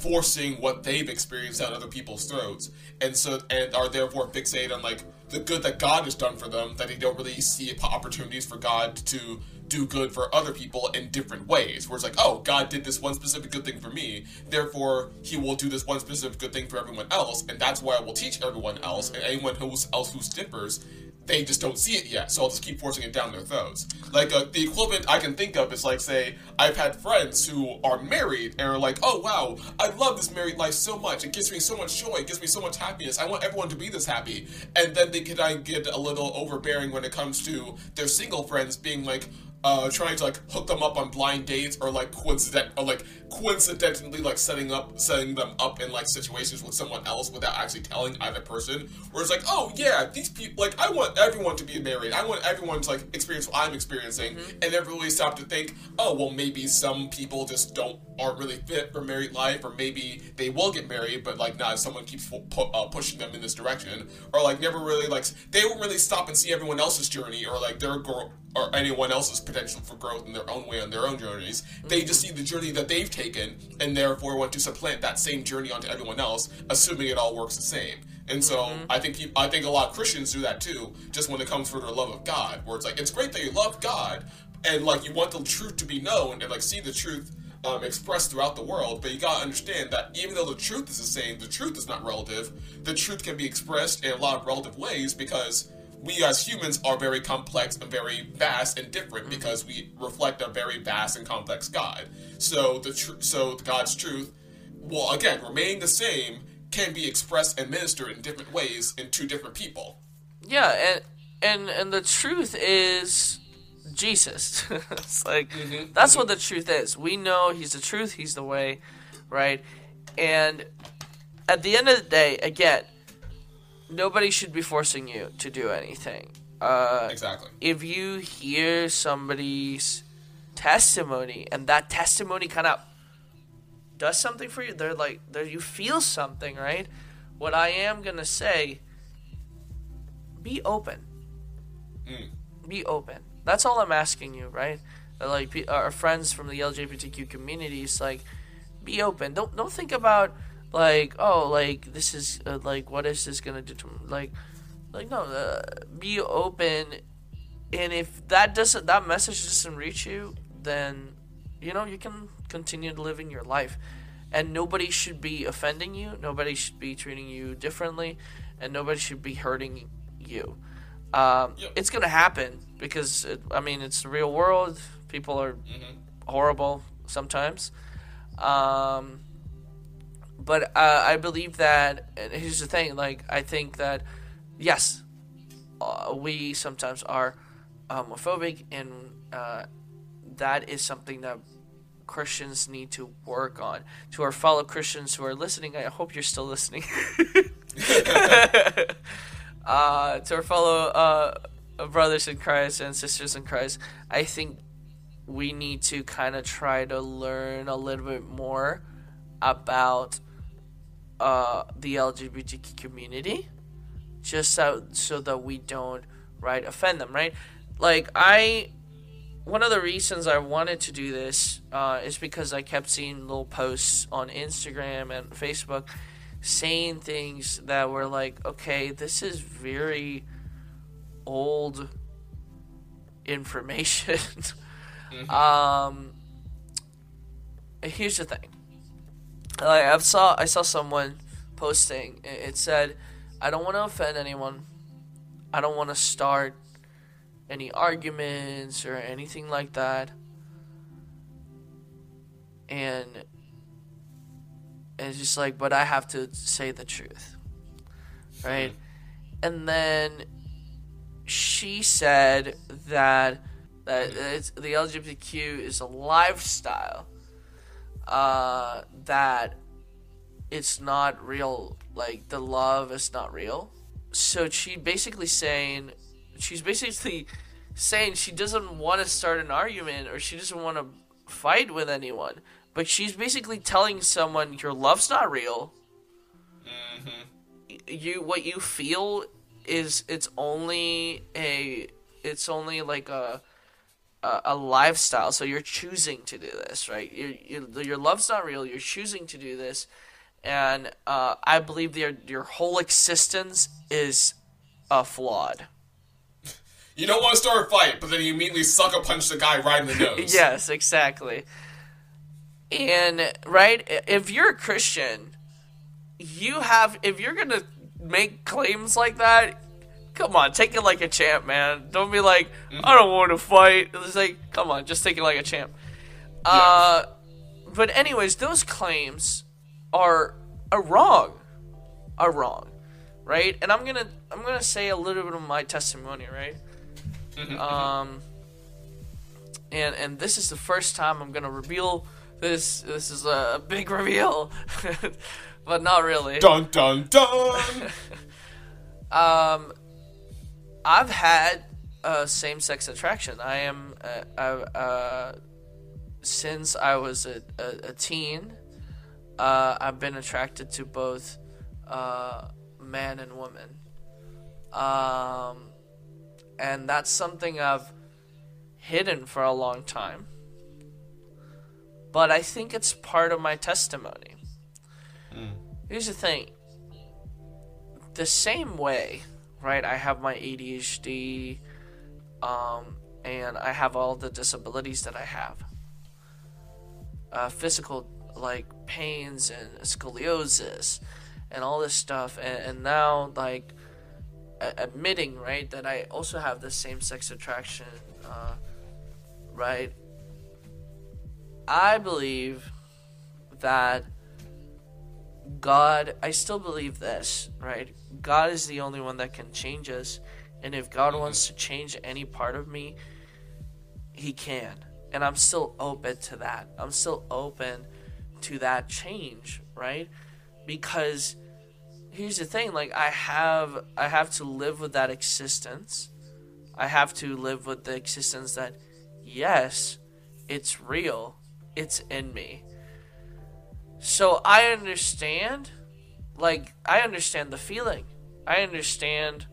forcing what they've experienced down other people's throats, and so and are therefore fixated on like the good that God has done for them that they don't really see opportunities for God to do good for other people in different ways. Where it's like, oh, God did this one specific good thing for me, therefore He will do this one specific good thing for everyone else, and that's why I will teach everyone else and anyone else who's differs they just don't see it yet, so I'll just keep forcing it down their throats. Like uh, the equivalent I can think of is like, say, I've had friends who are married and are like, "Oh wow, I love this married life so much. It gives me so much joy. It gives me so much happiness. I want everyone to be this happy." And then they can I get a little overbearing when it comes to their single friends being like, uh, trying to like hook them up on blind dates or like coincident or like coincidentally like setting up setting them up in like situations with someone else without actually telling either person. Where it's like, oh yeah, these people like I want everyone to be married. I want everyone to like experience what I'm experiencing, mm-hmm. and never really stop to think, oh well, maybe some people just don't aren't really fit for married life, or maybe they will get married, but like not if someone keeps pu- uh, pushing them in this direction, or like never really like they won't really stop and see everyone else's journey, or like their girl or anyone else's potential for growth in their own way on their own journeys. They just see the journey that they've taken and therefore want to supplant that same journey onto everyone else, assuming it all works the same. And so mm-hmm. I think people, I think a lot of Christians do that too, just when it comes for their love of God, where it's like it's great that you love God and like you want the truth to be known and like see the truth um, expressed throughout the world, but you gotta understand that even though the truth is the same, the truth is not relative. The truth can be expressed in a lot of relative ways because we as humans are very complex and very vast and different mm-hmm. because we reflect a very vast and complex God. So the tr- so God's truth, well, again, remaining the same, can be expressed and ministered in different ways in two different people. Yeah, and and and the truth is Jesus. it's like mm-hmm. that's mm-hmm. what the truth is. We know He's the truth. He's the way, right? And at the end of the day, again nobody should be forcing you to do anything. Uh, exactly. If you hear somebody's testimony and that testimony kind of does something for you, they're like, they're, you feel something, right? What I am gonna say, be open. Mm. Be open. That's all I'm asking you, right? Like our friends from the LGBTQ community, communities, like, be open. Don't don't think about like oh like this is uh, like what is this gonna do to me? like like no uh, be open and if that doesn't that message doesn't reach you then you know you can continue to living your life and nobody should be offending you nobody should be treating you differently and nobody should be hurting you um, yep. it's gonna happen because it, i mean it's the real world people are mm-hmm. horrible sometimes um, but uh, I believe that. and here's the thing: like I think that yes, uh, we sometimes are homophobic, and uh, that is something that Christians need to work on. To our fellow Christians who are listening, I hope you're still listening. uh, to our fellow uh, brothers in Christ and sisters in Christ, I think we need to kind of try to learn a little bit more about uh, the LGBTQ community, just so so that we don't right offend them, right? Like I, one of the reasons I wanted to do this uh, is because I kept seeing little posts on Instagram and Facebook saying things that were like, okay, this is very old information. mm-hmm. um, here's the thing. Like I saw, I saw someone posting. It said, "I don't want to offend anyone. I don't want to start any arguments or anything like that." And it's just like, but I have to say the truth, right? And then she said that that the LGBTQ is a lifestyle. Uh, that it's not real. Like the love is not real. So she basically saying, she's basically saying she doesn't want to start an argument or she doesn't want to fight with anyone. But she's basically telling someone your love's not real. Mm-hmm. You what you feel is it's only a it's only like a a, a lifestyle. So you're choosing to do this, right? Your your your love's not real. You're choosing to do this, and uh, I believe your your whole existence is uh, flawed. You don't want to start a fight, but then you immediately sucker punch the guy right in the nose. yes, exactly. And right, if you're a Christian, you have if you're gonna make claims like that, come on, take it like a champ, man. Don't be like, mm-hmm. I don't want to fight. It's like, come on, just take it like a champ. Yeah. Uh, but anyways, those claims are are wrong, are wrong, right? And I'm gonna I'm gonna say a little bit of my testimony, right? Mm-hmm. Um, and and this is the first time I'm gonna reveal this. This is a big reveal, but not really. Dun dun dun. um, I've had uh, same sex attraction. I am uh, uh, since I was a, a, a teen. Uh, I've been attracted to both uh, man and woman, um, and that's something I've hidden for a long time. But I think it's part of my testimony. Mm. Here's the thing. The same way right? I have my ADHD, um, and I have all the disabilities that I have. Uh, physical, like pains and scoliosis, and all this stuff, and, and now like admitting, right, that I also have the same sex attraction, uh, right? I believe that God, I still believe this, right? God is the only one that can change us. And if God mm-hmm. wants to change any part of me, He can. And I'm still open to that. I'm still open to that change, right? Because here's the thing like I have I have to live with that existence. I have to live with the existence that yes, it's real. It's in me. So I understand, like, I understand the feeling. I understand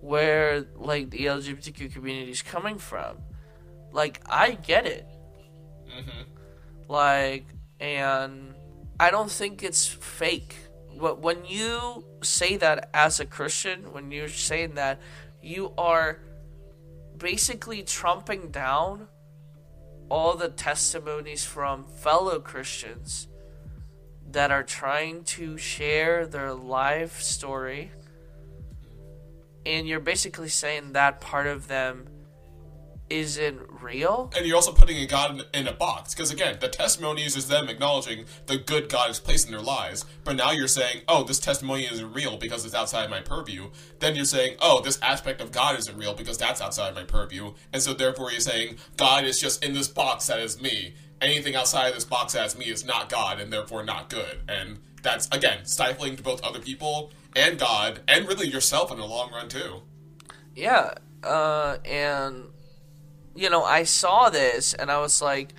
where, like, the LGBTQ community is coming from. Like, I get it. Mm-hmm. Like, and I don't think it's fake. But when you say that as a Christian, when you're saying that, you are basically trumping down all the testimonies from fellow Christians that are trying to share their life story and you're basically saying that part of them isn't real. And you're also putting a God in, in a box. Because again, the testimonies is them acknowledging the good God has placed in their lives. But now you're saying, oh, this testimony isn't real because it's outside my purview. Then you're saying, oh, this aspect of God isn't real because that's outside my purview. And so therefore you're saying, God is just in this box that is me anything outside of this box as me is not God and therefore not good. And that's again stifling to both other people and God and really yourself in the long run too. Yeah, uh, and you know I saw this and I was like,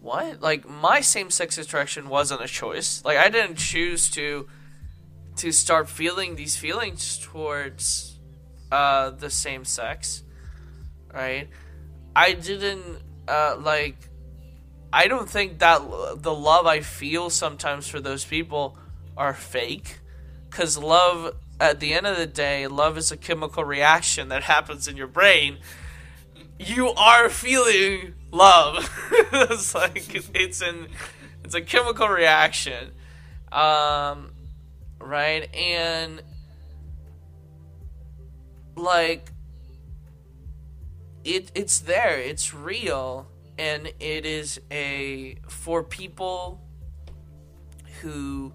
what? Like my same-sex attraction wasn't a choice. Like I didn't choose to to start feeling these feelings towards uh, the same sex, right? I didn't uh, like. I don't think that the love I feel sometimes for those people are fake, because love, at the end of the day, love is a chemical reaction that happens in your brain. You are feeling love. it's like it's an it's a chemical reaction, um, right? And like it it's there it's real and it is a for people who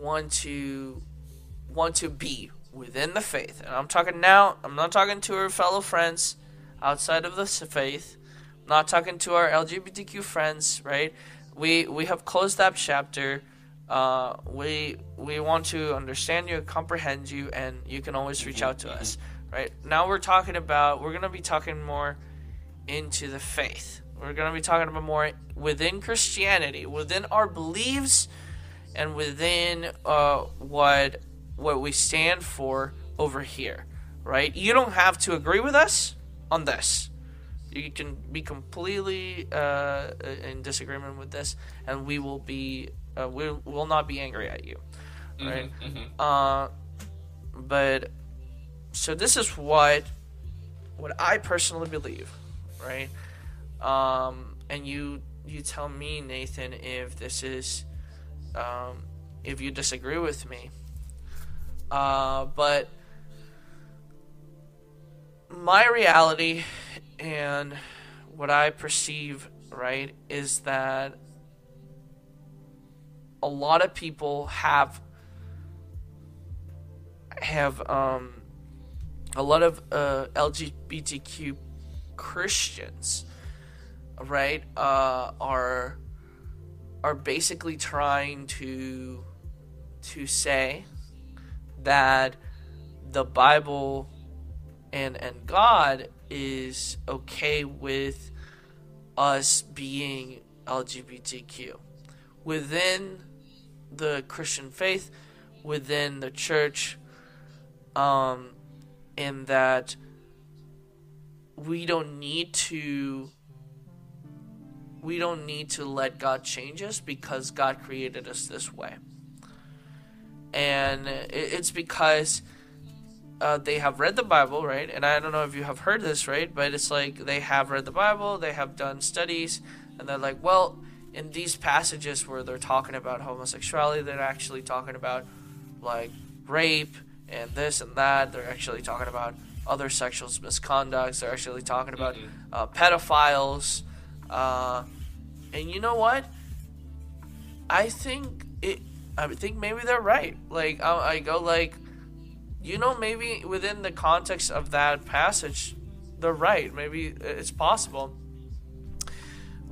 want to want to be within the faith. And i'm talking now i'm not talking to our fellow friends outside of the faith. I'm not talking to our lgbtq friends right? We we have closed that chapter. Uh, we we want to understand you, comprehend you, and you can always reach out to us. Right? Now, we're talking about we're gonna be talking more into the faith. We're gonna be talking about more within Christianity, within our beliefs, and within uh, what what we stand for over here. Right? You don't have to agree with us on this. You can be completely uh, in disagreement with this, and we will be uh, we will not be angry at you, right? Mm-hmm, mm-hmm. Uh, but so this is what what I personally believe, right? Um, and you you tell me, Nathan, if this is um, if you disagree with me. Uh, but my reality and what I perceive, right, is that a lot of people have have um, a lot of uh, LGBTQ Christians, right, uh, are are basically trying to to say that the Bible and and God is okay with us being LGBTQ within the Christian faith within the church, um, in that we don't need to we don't need to let God change us because God created us this way. And it's because uh, they have read the Bible, right? And I don't know if you have heard this, right? But it's like they have read the Bible, they have done studies, and they're like, well, in these passages where they're talking about homosexuality, they're actually talking about like rape and this and that. They're actually talking about other sexual misconducts. They're actually talking about Mhm. uh, pedophiles. Uh, and you know what? I think it. I think maybe they're right. Like I, I go like, you know, maybe within the context of that passage, they're right. Maybe it's possible.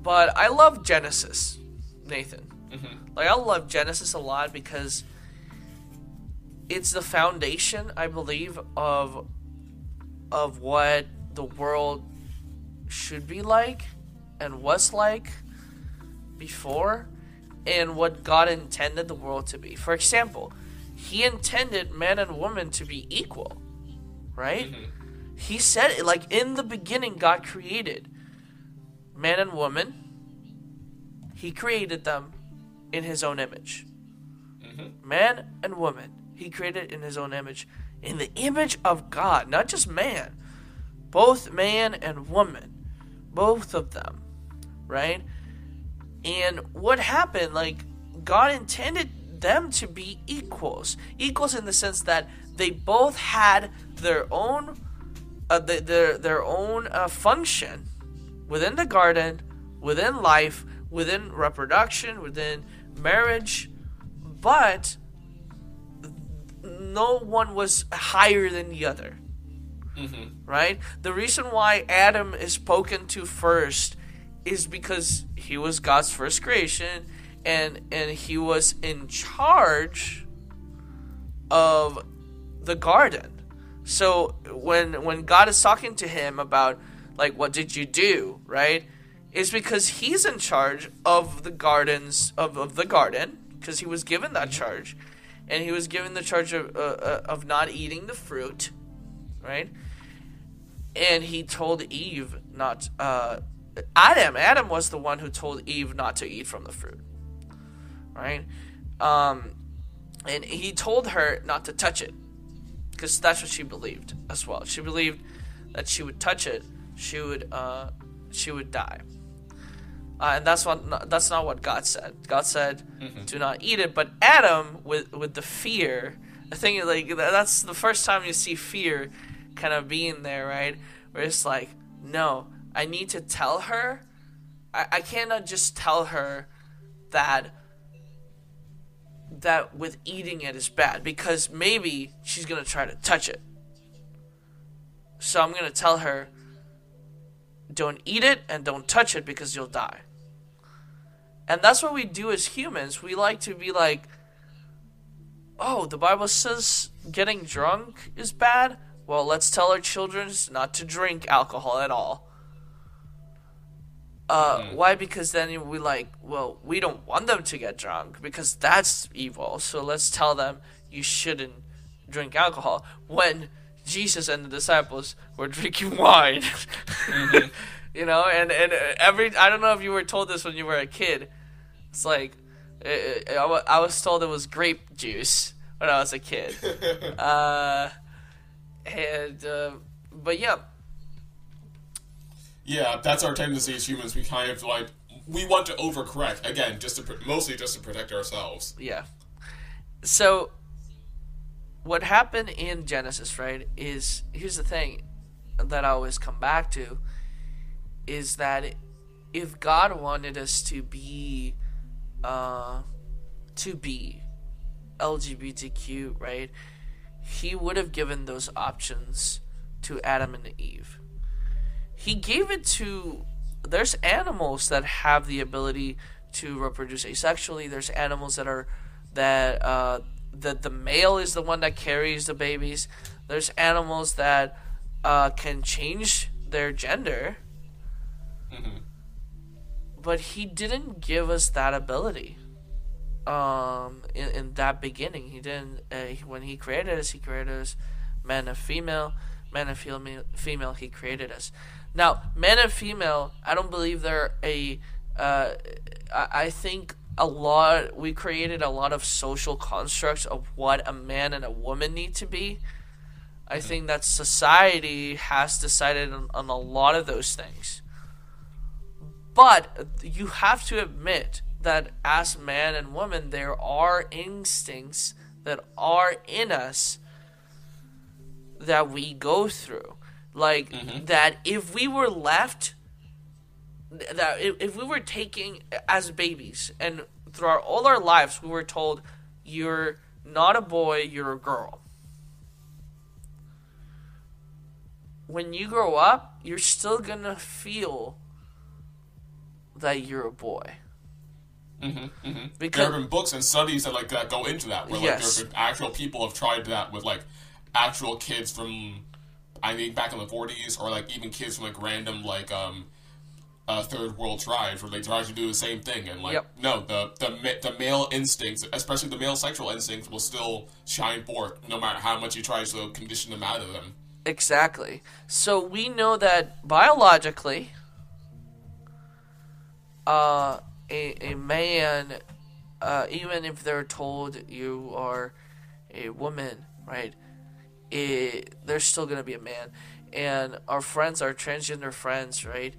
But I love Genesis, Nathan. Mhm. Like I love Genesis a lot because it's the foundation, I believe, of of what the world should be like and was like before and what God intended the world to be. For example, he intended man and woman to be equal, right? Mhm. He said it like in the beginning God created man and woman. He created them in his own image. Mhm. Man and woman. He created in his own image. In the image of God, not just man. Both man and woman. Both of them. Right? And what happened, like, God intended them to be equals. Equals in the sense that they both had their own uh, the, their their own uh, function within the garden, within life, within reproduction, within marriage, but no one was higher than the other, Mhm. right? The reason why Adam is spoken to first is because he was God's first creation and and he was in charge of the garden. So when when God is talking to him about like what did you do, right? is because he's in charge of the gardens of, of the garden because he was given that charge and he was given the charge of, uh, uh, of not eating the fruit right and he told eve not uh, adam adam was the one who told eve not to eat from the fruit right um, and he told her not to touch it because that's what she believed as well she believed that she would touch it she would uh, she would die uh, and that's what that's not what God said. God said, mm-hmm. "Do not eat it." But Adam, with with the fear, I think like that's the first time you see fear, kind of being there, right? Where it's like, no, I need to tell her. I, I cannot uh, just tell her that that with eating it is bad because maybe she's gonna try to touch it. So I'm gonna tell her, don't eat it and don't touch it because you'll die. And that's what we do as humans. We like to be like, oh, the Bible says getting drunk is bad. Well, let's tell our children not to drink alcohol at all. Uh, mm. Why? Because then we like, well, we don't want them to get drunk because that's evil. So let's tell them you shouldn't drink alcohol. When Jesus and the disciples were drinking wine, mm-hmm. you know, and and every I don't know if you were told this when you were a kid, it's like it, it, I was told it was grape juice when I was a kid. uh, and uh, but yeah. Yeah, that's our tendency as humans. We kind of like we want to overcorrect again, just to mostly just to protect ourselves. Yeah. So, what happened in Genesis, right? Is here's the thing that I always come back to, is that if God wanted us to be uh, to be LGBTQ, right? He would have given those options to Adam and Eve. He gave it to. There's animals that have the ability to reproduce asexually. There's animals that are that uh, that the male is the one that carries the babies. There's animals that uh, can change their gender. Mm-hmm but he didn't give us that ability um in, in that beginning he didn't uh, when he created us he created us man and female man and female female he created us now man and female i don't believe they're a uh, I, I think a lot we created a lot of social constructs of what a man and a woman need to be. I think that society has decided on, on a lot of those things. But you have to admit that as man and woman, there are instincts that are in us that we go through. Like, mm-hmm. that if we were left, that if, we were taking as babies and throughout all our lives, we were told, you're not a boy, you're a girl. When you grow up, you're still gonna feel that you're a boy. Mm-hmm, mm-hmm. Because there have been books and studies that like that go into that, where like yes. there have been actual people have tried that with like actual kids from, I think back in the '40s, or like even kids from like random like um, uh, third world tribes, where they try to do the same thing, and like yep. no, the the the male instincts, especially the male sexual instincts, will still shine forth no matter how much you try to condition them out of them. Exactly. So we know that biologically, uh, a, a man, uh, even if they're told you are a woman, right? It, they're still gonna be a man. And our friends, our transgender friends, right?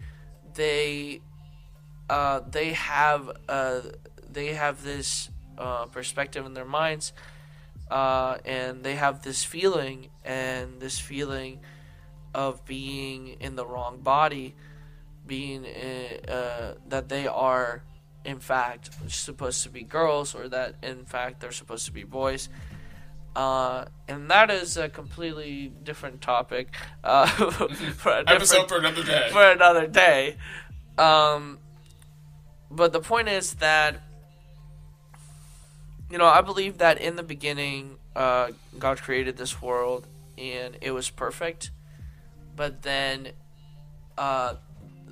They, uh, they have uh, they have this uh, perspective in their minds, uh, and they have this feeling and this feeling of being in the wrong body being uh, that they are in fact supposed to be girls or that in fact they're supposed to be boys uh, and that is a completely different topic uh, for a episode for another day. for another day. Um, but the point is that you know i believe that in the beginning uh, god created this world and it was perfect. But then uh,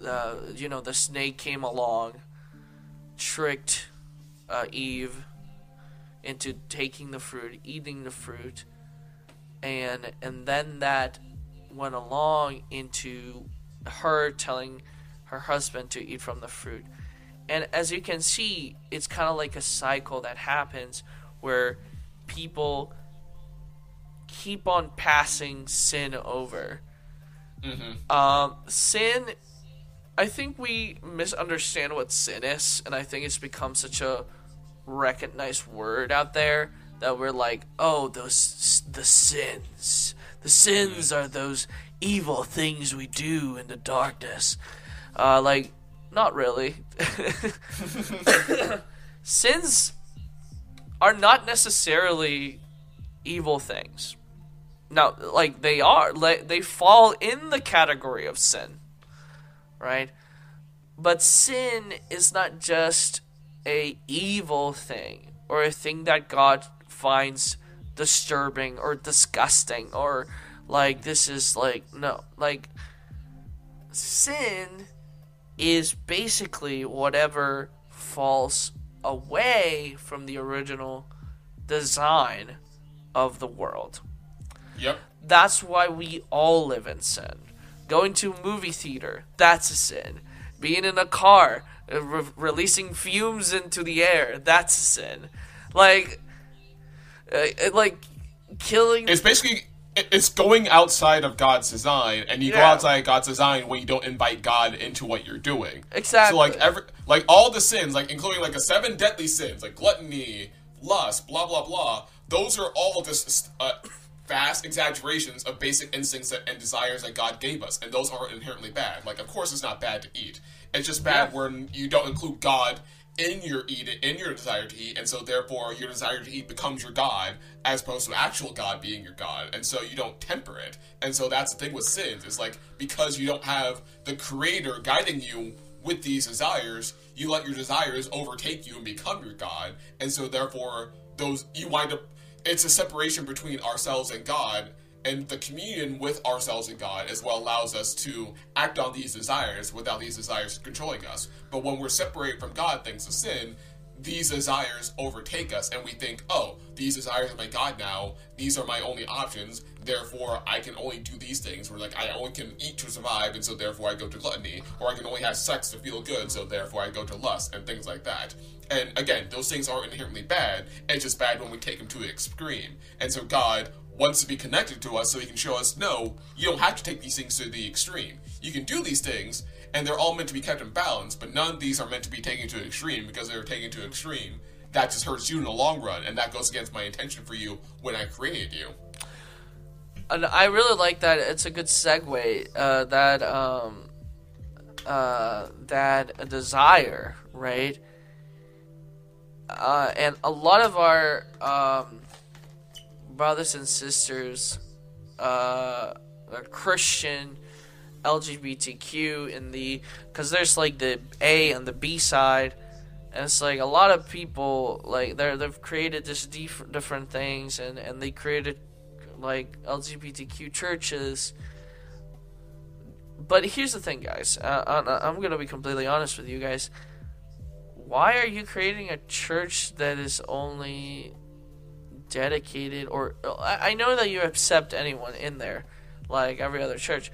uh, you know the snake came along, tricked uh, Eve into taking the fruit, eating the fruit, and and then that went along into her telling her husband to eat from the fruit. And as you can see, it's kind of like a cycle that happens where people keep on passing sin over. Mm-hmm. Um, sin, I think we misunderstand what sin is, and I think it's become such a recognized word out there that we're like, oh, those the sins. The sins are those evil things we do in the darkness. Uh, like, not really. sins are not necessarily evil things. Now, like they are, like they fall in the category of sin, right? But sin is not just a evil thing or a thing that God finds disturbing or disgusting or like this is like no like sin is basically whatever falls away from the original design of the world. Yep. That's why we all live in sin. Going to a movie theater, that's a sin. Being in a car, re- releasing fumes into the air, that's a sin. Like, uh, like killing. It's basically it's going outside of God's design, and you go Yeah. outside God's design when you don't invite God into what you're doing. Exactly. So like every like all the sins, like including like the seven deadly sins, like gluttony, lust, blah blah blah. Those are all just uh, vast exaggerations of basic instincts that, and desires that God gave us, and those aren't inherently bad. Like of course it's not bad to eat. It's just bad Yeah. when you don't include God in your eat in your desire to eat, and so therefore your desire to eat becomes your god, as opposed to actual God being your god, and so you don't temper it. And so that's the thing with sins. It's like because you don't have the Creator guiding you with these desires, you let your desires overtake you and become your god, and so therefore those you wind up. It's a separation between ourselves and God, and the communion with ourselves and God is what allows us to act on these desires without these desires controlling us. But when we're separated from God thanks to sin, these desires overtake us and we think, oh, these desires are my God now, these are my only options, therefore I can only do these things. Where like I only can eat to survive, and so therefore I go to gluttony, or I can only have sex to feel good, so therefore I go to lust and things like that. And again, those things aren't inherently bad. It's just bad when we take them to an extreme. And so God wants to be connected to us so he can show us, no, you don't have to take these things to the extreme. You can do these things, and they're all meant to be kept in balance, but none of these are meant to be taken to an extreme because they're taken to an extreme. That just hurts you in the long run, and that goes against my intention for you when I created you. and I really like that. It's a good segue. Uh, that um, uh, that desire, right? Uh, and a lot of our um, brothers and sisters, uh, Christian, LGBTQ in the because there's like the A and the B side, and it's like a lot of people like they're they've created this dif- different things and and they created like LGBTQ churches. But here's the thing, guys. Uh, I'm gonna be completely honest with you guys. Why are you creating a church that is only dedicated, or I know that you accept anyone in there, like every other church,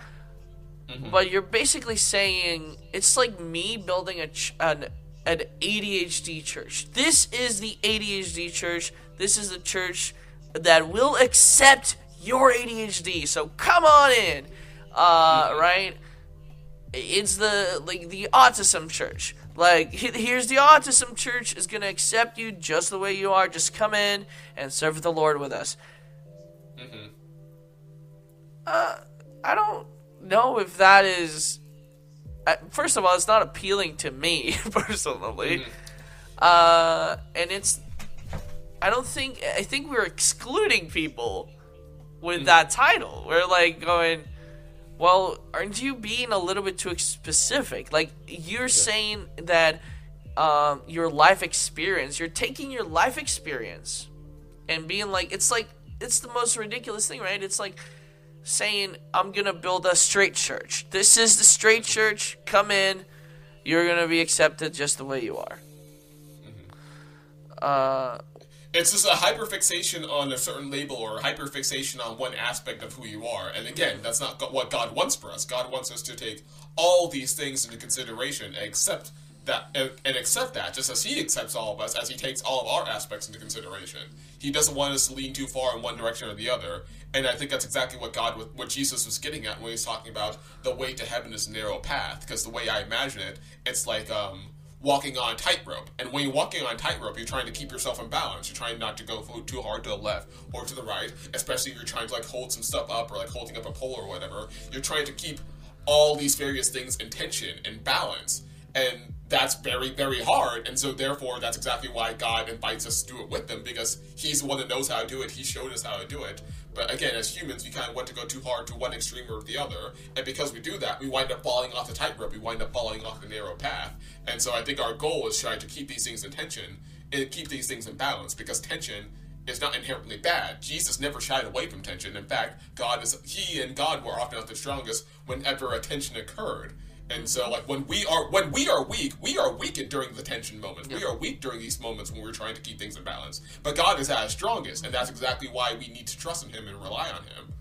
but you're basically saying it's like me building a ch- an an ADHD church. This is the ADHD church. This is the church that will accept your ADHD. So come on in, uh, right? It's the like the autism church. Like here's the autism church is gonna accept you just the way you are. Just come in and serve the Lord with us. Uh, I don't know if that is. Uh, first of all, it's not appealing to me personally. Uh, and it's. I don't think. I think we're excluding people with that title. We're like going. Well, aren't you being a little bit too specific? Like you're saying that um, your life experience, you're taking your life experience and being like, it's like it's the most ridiculous thing, right? It's like saying, I'm going to build a straight church. This is the straight church. Come in. You're going to be accepted just the way you are. Uh, it's just a hyperfixation on a certain label or hyperfixation on one aspect of who you are. And again, that's not what God wants for us. God wants us to take all these things into consideration and accept that and accept that just as he accepts all of us as he takes all of our aspects into consideration he doesn't want us to lean too far in one direction or the other and i think that's exactly what god what jesus was getting at when he was talking about the way to heaven is a narrow path because the way i imagine it it's like um, walking on tightrope. And when you're walking on tightrope, you're trying to keep yourself in balance. You're trying not to go too hard to the left or to the right, especially if you're trying to like hold some stuff up or like holding up a pole or whatever. You're trying to keep all these various things in tension and balance. And that's very, very hard. And so, therefore, that's exactly why God invites us to do it with them because He's the one that knows how to do it. He showed us how to do it. But again, as humans, we kind of want to go too hard to one extreme or the other. And because we do that, we wind up falling off the tightrope. We wind up falling off the narrow path. And so, I think our goal is trying to keep these things in tension and keep these things in balance because tension is not inherently bad. Jesus never shied away from tension. In fact, God is He and God were often at the strongest whenever a tension occurred. And so, like when we are when we are weak, we are weakened during the tension moments. Yep. We are weak during these moments when we're trying to keep things in balance. But God is at His strongest, and that's exactly why we need to trust in Him and rely on Him.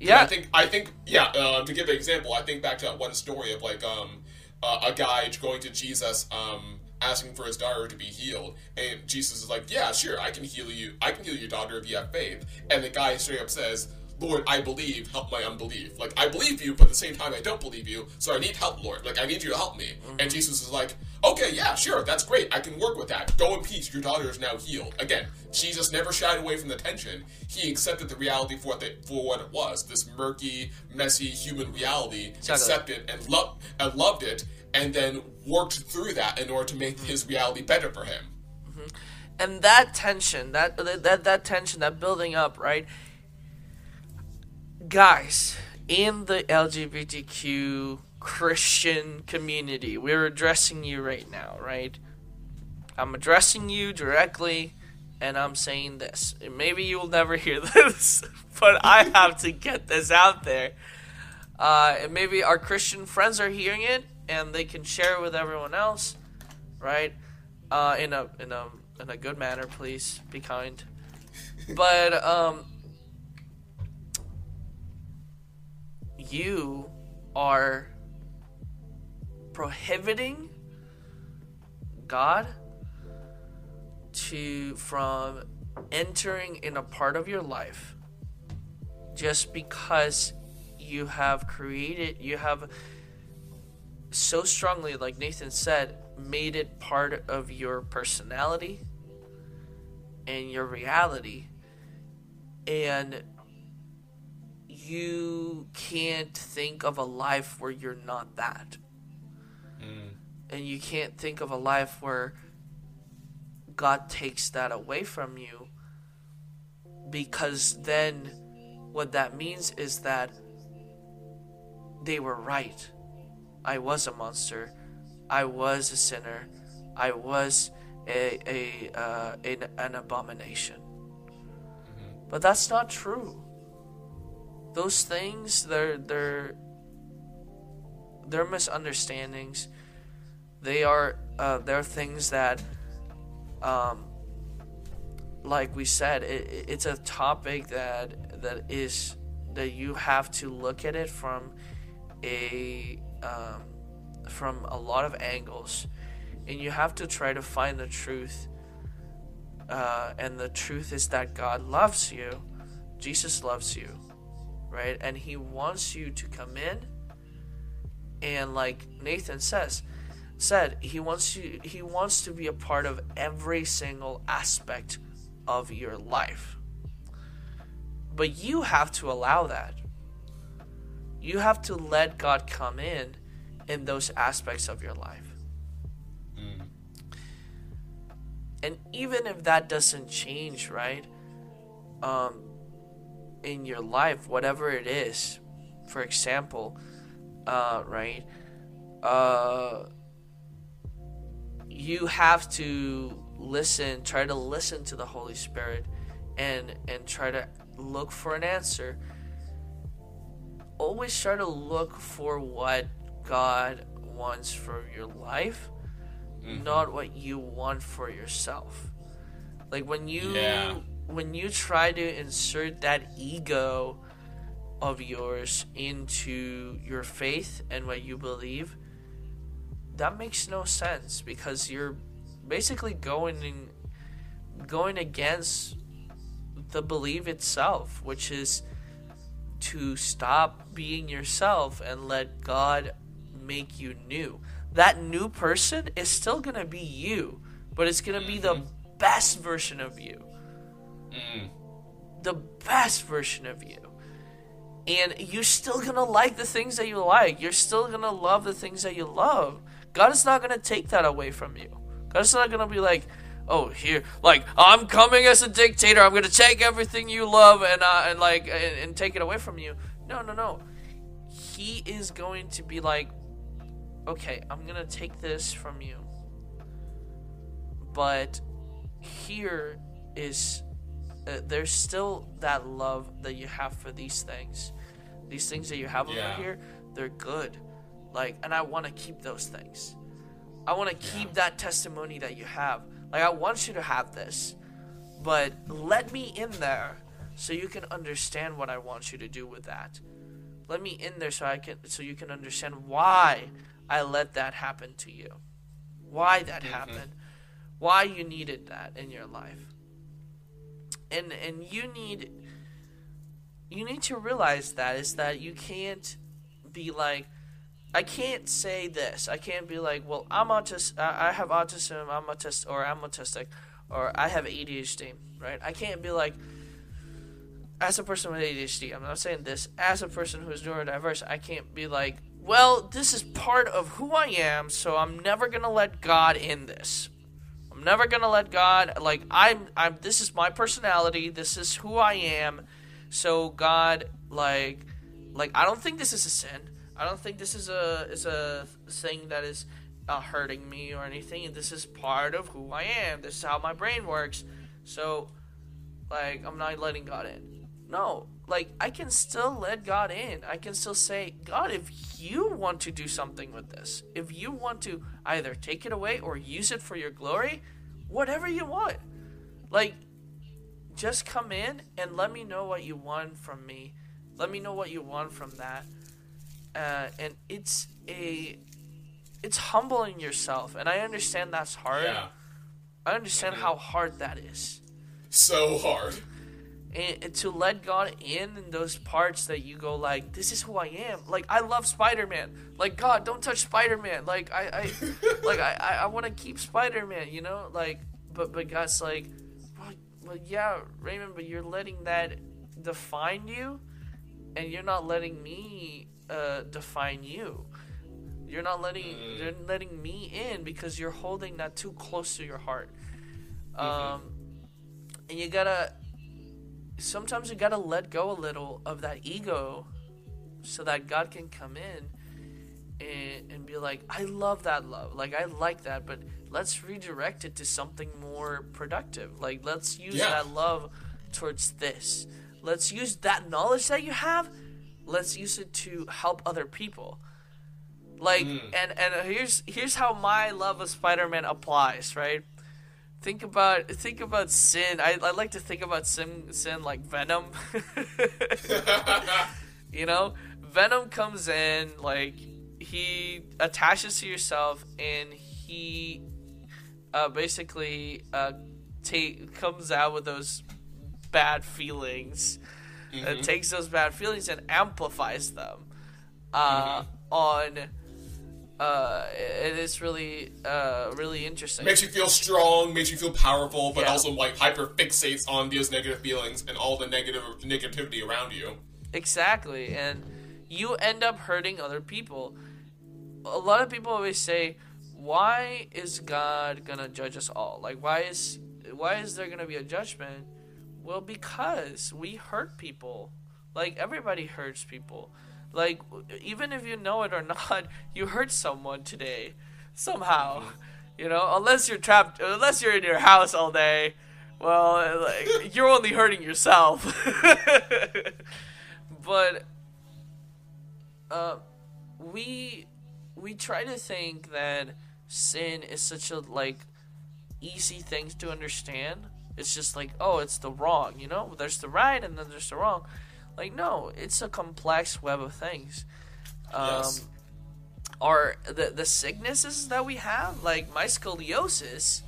Yeah, and I think I think yeah. Uh, to give an example, I think back to that one story of like um, uh, a guy going to Jesus. Um, asking for his daughter to be healed. And Jesus is like, Yeah, sure, I can heal you. I can heal your daughter if you have faith. And the guy straight up says, Lord, I believe, help my unbelief. Like, I believe you, but at the same time, I don't believe you, so I need help, Lord. Like, I need you to help me. Mm-hmm. And Jesus is like, okay, yeah, sure, that's great. I can work with that. Go in peace. Your daughter is now healed. Again, Jesus never shied away from the tension. He accepted the reality for what, they, for what it was this murky, messy human reality, exactly. accepted and, lo- and loved it, and then worked through that in order to make mm-hmm. his reality better for him. Mm-hmm. And that tension, that, that that tension, that building up, right? Guys in the LGBTQ Christian community, we're addressing you right now, right? I'm addressing you directly and I'm saying this. Maybe you'll never hear this, but I have to get this out there. Uh, and maybe our Christian friends are hearing it and they can share it with everyone else, right? Uh, in a in a in a good manner, please be kind. But um, you are prohibiting God to from entering in a part of your life just because you have created you have so strongly like Nathan said made it part of your personality and your reality. And you can't think of a life where you're not that. Mm. And you can't think of a life where God takes that away from you because then what that means is that they were right. I was a monster. I was a sinner. I was a, a uh, an, an abomination. Mm-hmm. But that's not true those things they're they're they're misunderstandings they are uh, they're things that um, like we said it, it's a topic that that is that you have to look at it from a um, from a lot of angles. And you have to try to find the truth uh, and the truth is that god loves you. Jesus loves you right? And he wants you to come in and like Nathan says, said he wants you he wants to be a part of every single aspect of your life. But you have to allow that. You have to let God come in in those aspects of your life. Mm. And even if that doesn't change, right? Um, in your life, whatever it is. For example, uh, right? Uh, you have to listen, try to listen to the Holy Spirit, and and try to look for an answer. always try to look for what God wants for your life, Mm-hmm. not what you want for yourself. Like when you Yeah. When you try to insert that ego of yours into your faith and what you believe, that makes no sense because you're basically going in, going against the belief itself, which is to stop being yourself and let God make you new. That new person is still going to be you, but it's going to be the mm-hmm. best version of you. The best version of you. And you're still going to like the things that you like. You're still going to love the things that you love. God is not going to take that away from you. God's not going to be like, oh here like i'm coming as a dictator i'm gonna take everything you love and uh, and like and, and take it away from you no no no he is going to be like okay i'm gonna take this from you but here is uh, there's still that love that you have for these things these things that you have Yeah. over here they're good like and i want to keep those things I want to keep that testimony that you have. Like I want you to have this, but let me in there so you can understand what I want you to do with that. Let me in there so I can so you can understand why I let that happen to you. Why that happened. Why you needed that in your life. And and you need you need to realize that is that you can't be like I can't say this. I can't be like, well, I'm autistic. I have autism. I'm autistic, or I'm autistic, or I have ADHD. Right? I can't be like, as a person with ADHD. I'm not saying this. As a person who's neurodiverse, I can't be like, well, this is part of who I am, so I'm never gonna let God in this. I'm never gonna let God like I'm. I'm. This is my personality. This is who I am. So God, like, like I don't think this is a sin. I don't think this is a is a thing that is uh, hurting me or anything. This is part of who I am. This is how my brain works. So, like, I'm not letting God in. No, like I can still let God in. I can still say, God, if you want to do something with this, if you want to either take it away or use it for your glory, whatever you want. Like, just come in and let me know what you want from me. Let me know what you want from that. Uh, and it's a, it's humbling yourself, and I understand that's hard. Yeah. I understand how hard that is. So hard. And, to let God in in those parts that you go like, this is who I am. Like I love Spider Man. Like God, don't touch Spider Man. Like I, I like I, I, want to keep Spider Man. You know, like but but God's like, well, well, yeah, Raymond, but you're letting that define you, and you're not letting me uh, define you. You're not letting you're letting me in because you're holding that too close to your heart. Um, and you gotta sometimes you gotta let go a little of that ego so that God can come in and, and be like, I love that love. Like, I like that, but let's redirect it to something more productive. Like, let's use Yeah. that love towards this. Let's use that knowledge that you have, let's use it to help other people. Like, mm. and, and here's here's how my love of Spider-Man applies, right? Think about think about sin. I, I like to think about sin sin like Venom. you know, Venom comes in like he attaches to yourself and he uh, basically uh, take comes out with those bad feelings. and takes those bad feelings and amplifies them uh, on. Uh, it is really, uh, really interesting. Makes you feel strong, makes you feel powerful, but Yeah. also like hyper fixates on those negative feelings and all the negative negativity around you. Exactly, and you end up hurting other people. A lot of people always say, "Why is God gonna judge us all? Like, why is why is there gonna be a judgment?" Well, because we hurt people. Like everybody hurts people. Like even if you know it or not, you hurt someone today somehow. You know, unless you're trapped, unless you're in your house all day. Well, like you're only hurting yourself. but uh, we we try to think that sin is such a like easy thing to understand. It's just like, oh, it's the wrong, you know? There's the right and then there's the wrong. Like, no, it's a complex web of things. Um, Yes. Are the the sicknesses that we have, like my scoliosis,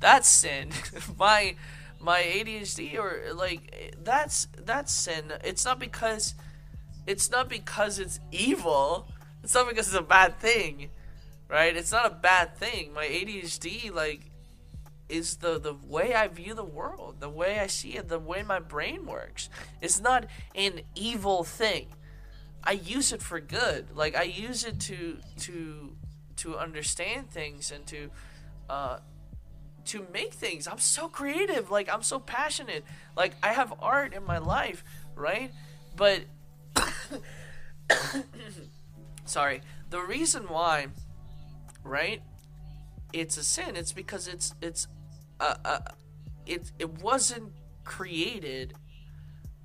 that's sin. my my ADHD or like that's that's sin. It's not because it's not because it's evil. It's not because it's a bad thing, right? It's not a bad thing. My ADHD like is the the way I view the world, the way I see it, the way my brain works. It's not an evil thing. I use it for good. Like I use it to to to understand things and to uh to make things. I'm so creative. Like I'm so passionate. Like I have art in my life, right? But sorry. The reason why, right? It's a sin. It's because it's it's uh, uh it it wasn't created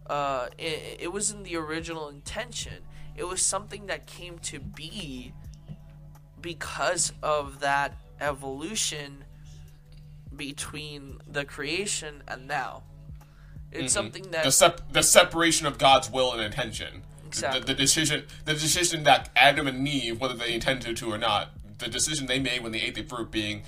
uh it, it wasn't the original intention. It was something that came to be because of that evolution between the creation and now. It's something that the sep- the separation of God's will and intention. Exactly. The, the decision the decision that Adam and Eve, whether they intended to or not, the decision they made when they ate the fruit being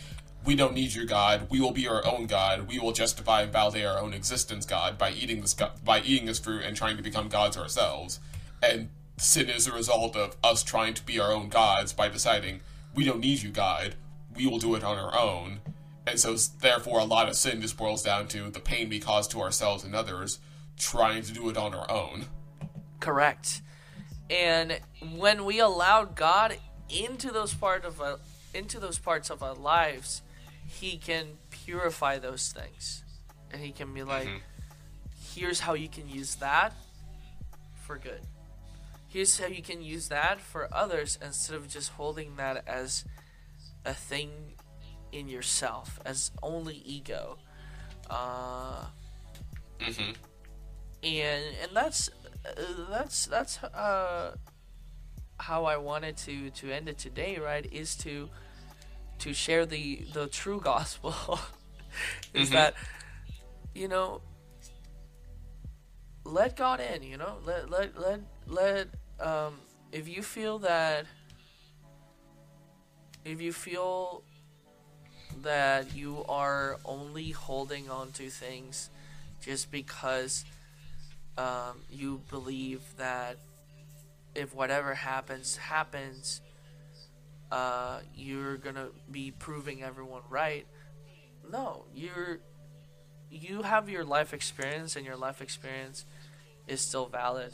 we don't need your God. We will be our own God. We will justify and validate our own existence, God, by eating this by eating this fruit and trying to become gods ourselves. And sin is a result of us trying to be our own gods by deciding we don't need you, God. We will do it on our own. And so, therefore, a lot of sin just boils down to the pain we cause to ourselves and others trying to do it on our own. Correct. And when we allow God into those part of into those parts of our lives, He can purify those things, and He can be like, "Here's how you can use that for good. Here's how you can use that for others instead of just holding that as a thing in yourself, as only ego." Uh, Mm-hmm. and and that's uh, that's that's uh, how I wanted to to end it today. Right, is to to share the the true gospel. is Mhm. that you know let God in. You know, let let let let um, if you feel that if you feel that you are only holding on to things just because um, you believe that if whatever happens happens uh, you're gonna be proving everyone right. No you're you have your life experience and your life experience is still valid.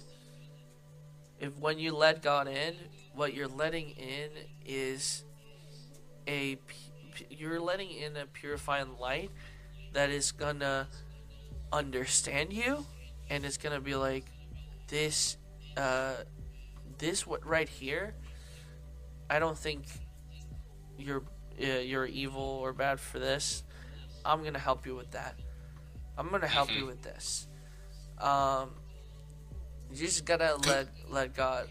If when you let god in what you're letting in is a you're letting in a purifying light that is gonna understand you and it's gonna be like this uh this what right here i don't think you're uh, you're evil or bad for this. I'm gonna help you with that. I'm gonna help you with this. Um you just gotta let let god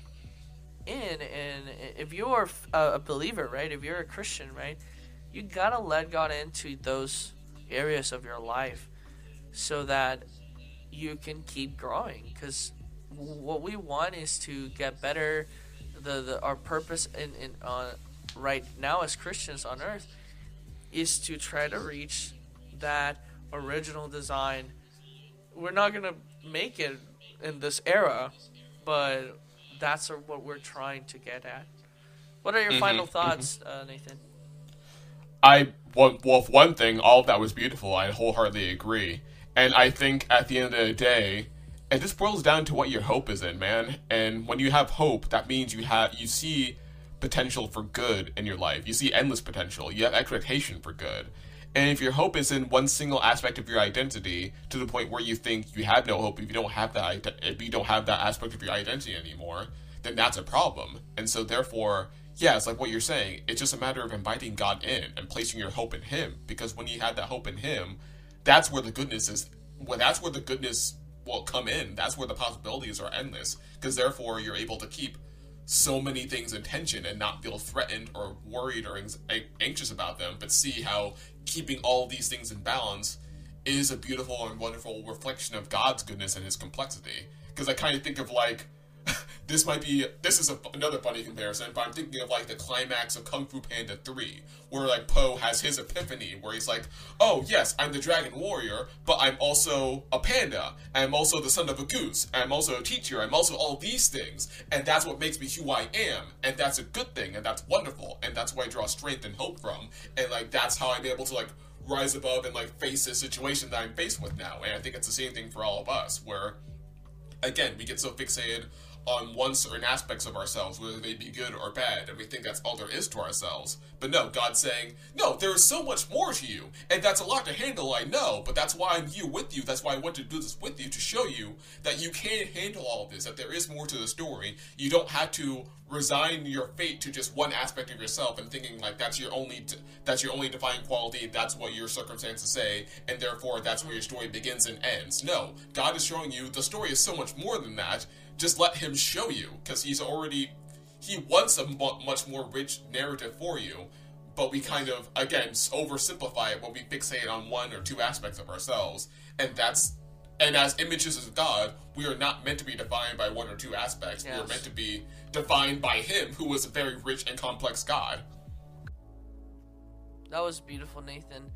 in and if you're a believer right if you're a christian right you gotta let god into those areas of your life so that you can keep growing because what we want is to get better the, the our purpose in, in uh, right now as christians on earth is to try to reach that original design. We're not gonna make it in this era but that's what we're trying to get at. What are your final thoughts uh, nathan? I well, for one thing, all of that was beautiful. I wholeheartedly agree, and I think at the end of the day, it just boils down to what your hope is in, man. And when you have hope, that means you have you see potential for good in your life. You see endless potential. You have expectation for good. And if your hope is in one single aspect of your identity, to the point where you think you have no hope if you don't have that if you don't have that aspect of your identity anymore, then that's a problem. And so therefore, yeah, it's like what you're saying. It's just a matter of inviting God in and placing your hope in Him. Because when you have that hope in Him, that's where the goodness is. Well, that's where the goodness will come in. That's where the possibilities are endless. Because therefore, you're able to keep so many things in tension and not feel threatened or worried or anxious about them, but see how keeping all these things in balance is a beautiful and wonderful reflection of God's goodness and His complexity. Because I kind of think of like this might be this is a, another funny comparison, but I'm thinking of like the climax of Kung Fu Panda 3, where like Po has his epiphany, where he's like, "Oh yes, I'm the Dragon Warrior, but I'm also a panda. I'm also the son of a goose. I'm also a teacher. I'm also all these things, and that's what makes me who I am, and that's a good thing, and that's wonderful, and that's where I draw strength and hope from, and like that's how I'm able to like." rise above and like face this situation that I'm faced with now. And I think it's the same thing for all of us, where again, we get so fixated on one certain aspects of ourselves, whether they be good or bad, and we think that's all there is to ourselves. But no, God's saying, no, there is so much more to you, and that's a lot to handle, I know, but that's why I'm here with you. That's why I want to do this with you, to show you that you can handle all of this, that there is more to the story. You don't have to resign your fate to just one aspect of yourself and thinking like that's your only that's your only defining quality, that's what your circumstances say, and therefore that's where your story begins and ends. No, God is showing you the story is so much more than that, just let him show you because he's already he wants a much more rich narrative for you but we kind of again oversimplify it when we fixate on one or two aspects of ourselves and that's and as images of god we are not meant to be defined by one or two aspects. Yes. we are meant to be defined by him who was a very rich and complex god. That was beautiful nathan.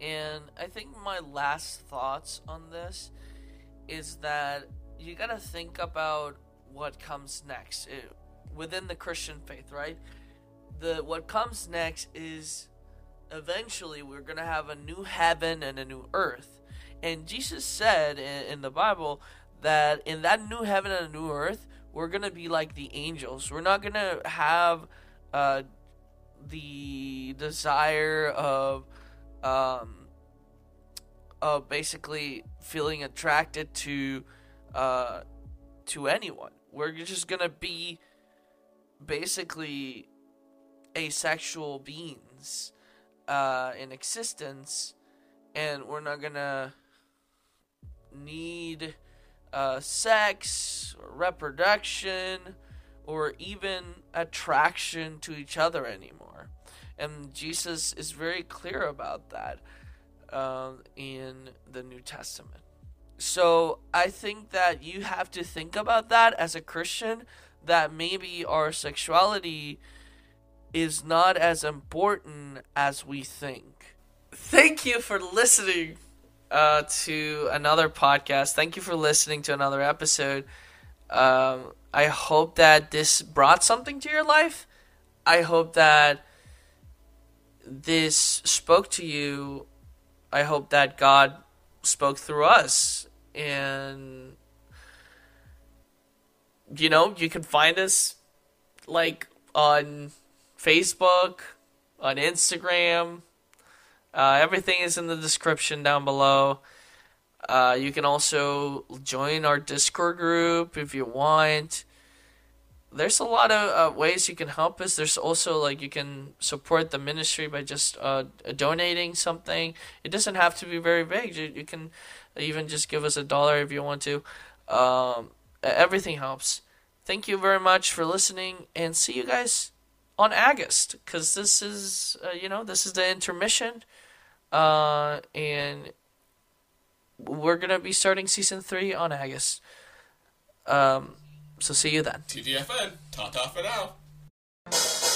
And i think my last thoughts on this is that you got to think about what comes next it, eh, within the Christian faith, right? The what comes next is eventually we're to have a new heaven and a new earth. And Jesus said in, in the Bible that in that new heaven and a new earth, we're to be like the angels. We're not to have uh, the desire of um, of basically feeling attracted to uh, to anyone. We're just gonna be basically asexual beings uh, in existence, and we're not gonna need uh, sex, or reproduction, or even attraction to each other anymore. And Jesus is very clear about that uh, in the New Testament. So I think that you have to think about that as a Christian that maybe our sexuality is not as important as we think. Thank you for listening uh, to another podcast. Thank you for listening to another episode. Um, I hope that this brought something to your life. I hope that this spoke to you. I hope that God spoke through us and you know you can find us like on facebook on instagram uh, everything is in the description down below uh, you can also join our discord group if you want there's a lot of uh, ways you can help us. There's also like you can support the ministry by just uh, donating something. It doesn't have to be very big. You, you can even just give us a dollar if you want to. Um, everything helps. Thank you very much for listening, and see you guys on August because this is uh, you know this is the intermission, uh, and we're gonna be starting season three on August. Um, so see you then. TTFN. Ta ta for now.